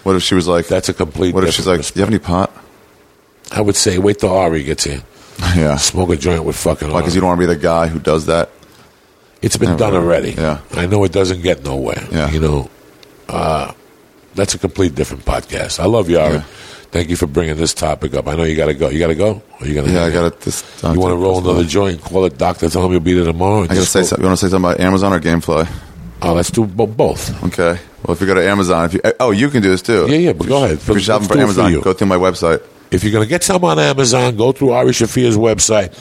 What if she was like, that's a complete. "What if she's like, do you have any pot?" I would say wait till Ari gets here. yeah. Smoke a joint with fucking. Why? Because Ari. you don't want to be the guy who does that. It's been Yeah, done already. Yeah. I know it doesn't get nowhere. Yeah. You know, uh, that's a complete different podcast. I love you, Ari. Yeah. Thank you for bringing this topic up. I know you got to go. You got to go. Or you got to? Yeah, I got it. Uh, this. You want to roll another joint? Call it doctor. Tell him you'll be there tomorrow. I gotta say something. You want to say something about Amazon or GameFly? Oh, let's do bo- both. Okay. Well, if you go to Amazon, if you eh, oh, you can do this too. Yeah, yeah, but go ahead. If you're shopping for Amazon, you. go through my website. If you're going to get some on Amazon, go through Ari Shaffir's website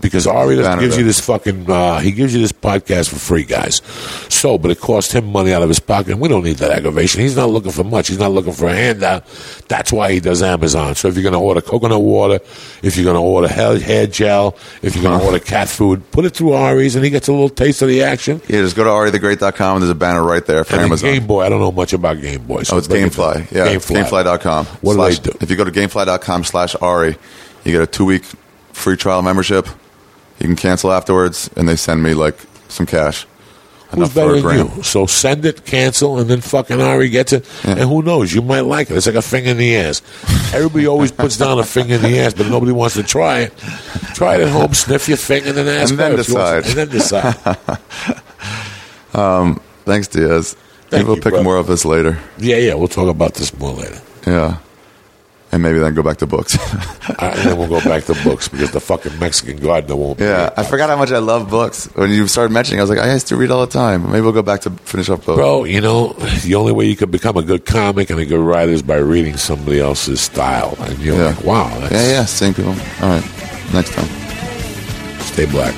because Ari gives you this fucking uh, he gives you this podcast for free, guys. So, but it cost him money out of his pocket, and we don't need that aggravation. He's not looking for much. He's not looking for a handout. That's why he does Amazon. So, if you're going to order coconut water, if you're going to order hair, hair gel, if you're going to order cat food, put it through Ari's, and he gets a little taste of the action. Yeah, just go to arithegreat.com and there's a banner right there for And Amazon. Game Boy, I don't know much about Game Boy. So oh, it's bring it Gamefly. Yeah, Gamefly. Gamefly.com. What do slash, they do? If you go to Gamefly.com slash Ari, you get a two week free trial membership. You can cancel afterwards, and they send me like some cash. Who's better than you? So send it, cancel, and then fucking Ari gets it. And who knows? You might like it. It's like a finger in the ass. Everybody always puts down a finger in the ass, but nobody wants to try it. Try it at home, sniff your finger, and then ask And then decide. And then decide. Thanks, Diaz. Thank we'll pick brother. more of this later. yeah, yeah. We'll talk about this more later. Yeah. And maybe then go back to books. And then we'll go back to books because the fucking Mexican gardener won't. yeah. I forgot how much I love books. When you started mentioning, I was like, I used to read all the time. Maybe we'll go back to finish up books. Bro, you know, the only way you can become a good comic and a good writer is by reading somebody else's style. And you're Yeah. like, wow, that's, Yeah, yeah, seeing people. All right, next time. stay black.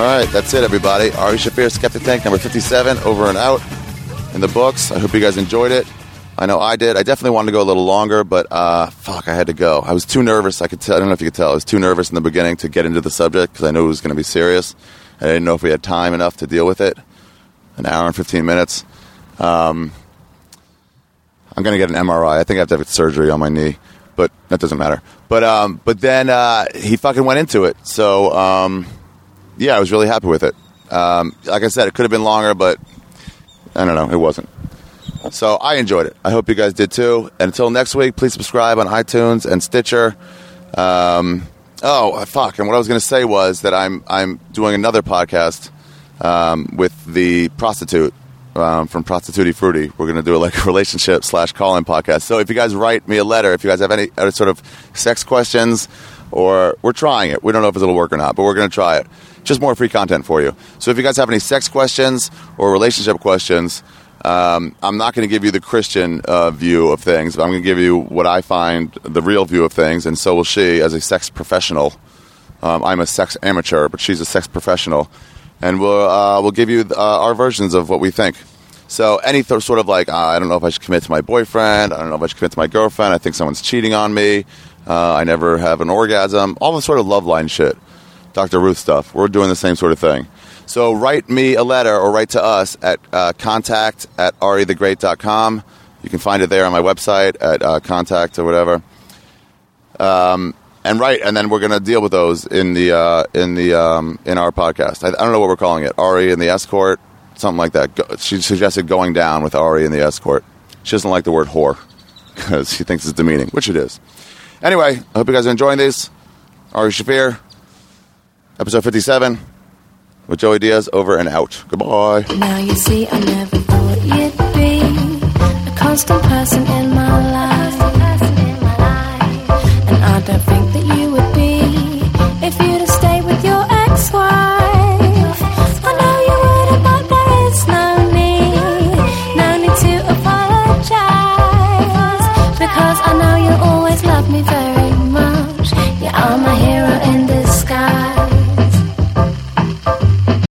All right, that's it, everybody. Ari Shaffir, Skeptic Tank, number 57, over and out in the books. I hope you guys enjoyed it. I know I did. I definitely wanted to go a little longer, but uh, fuck, I had to go. I was too nervous. I could tell. I don't know if you could tell. I was too nervous in the beginning to get into the subject because I knew it was going to be serious. I didn't know if we had time enough to deal with it. An hour and 15 minutes. Um, I'm gonna get an MRI. I think I have to have surgery on my knee, but that doesn't matter. But um, but then uh, he fucking went into it. So um, yeah, I was really happy with it. Um, like I said, it could have been longer, but I don't know, it wasn't. So I enjoyed it. I hope you guys did too. And until next week, please subscribe on iTunes and Stitcher. Um, oh fuck! And what I was going to say was that I'm I'm doing another podcast um, with the prostitute um, from Prostituti Fruity. We're going to do a like a relationship slash call-in podcast. So if you guys write me a letter, if you guys have any other sort of sex questions, or we're trying it. We don't know if it'll work or not, but we're going to try it. Just more free content for you. So if you guys have any sex questions or relationship questions. Um, I'm not going to give you the Christian uh, view of things, but I'm going to give you what I find the real view of things, and so will she as a sex professional. Um, I'm a sex amateur, but she's a sex professional, and we'll uh, we'll give you uh, our versions of what we think. So any th- sort of like uh, I don't know if I should commit to my boyfriend, I don't know if I should commit to my girlfriend, I think someone's cheating on me, uh, I never have an orgasm, all the sort of love line shit, Dr. Ruth stuff. We're doing the same sort of thing. So write me a letter or write to us at uh, contact at arithegreat.com. You can find it there on my website at uh, contact or whatever. Um, and right, and then we're going to deal with those in the uh, in the um, in our podcast. I, I don't know what we're calling it. Ari and the escort, something like that. Go, she suggested going down with Ari and the escort. She doesn't like the word whore because she thinks it's demeaning, which it is. Anyway, I hope you guys are enjoying these. Ari Shaffir, episode fifty-seven with Joey Diaz over and out. Goodbye. Now you see, I never thought you'd be a constant person in my life.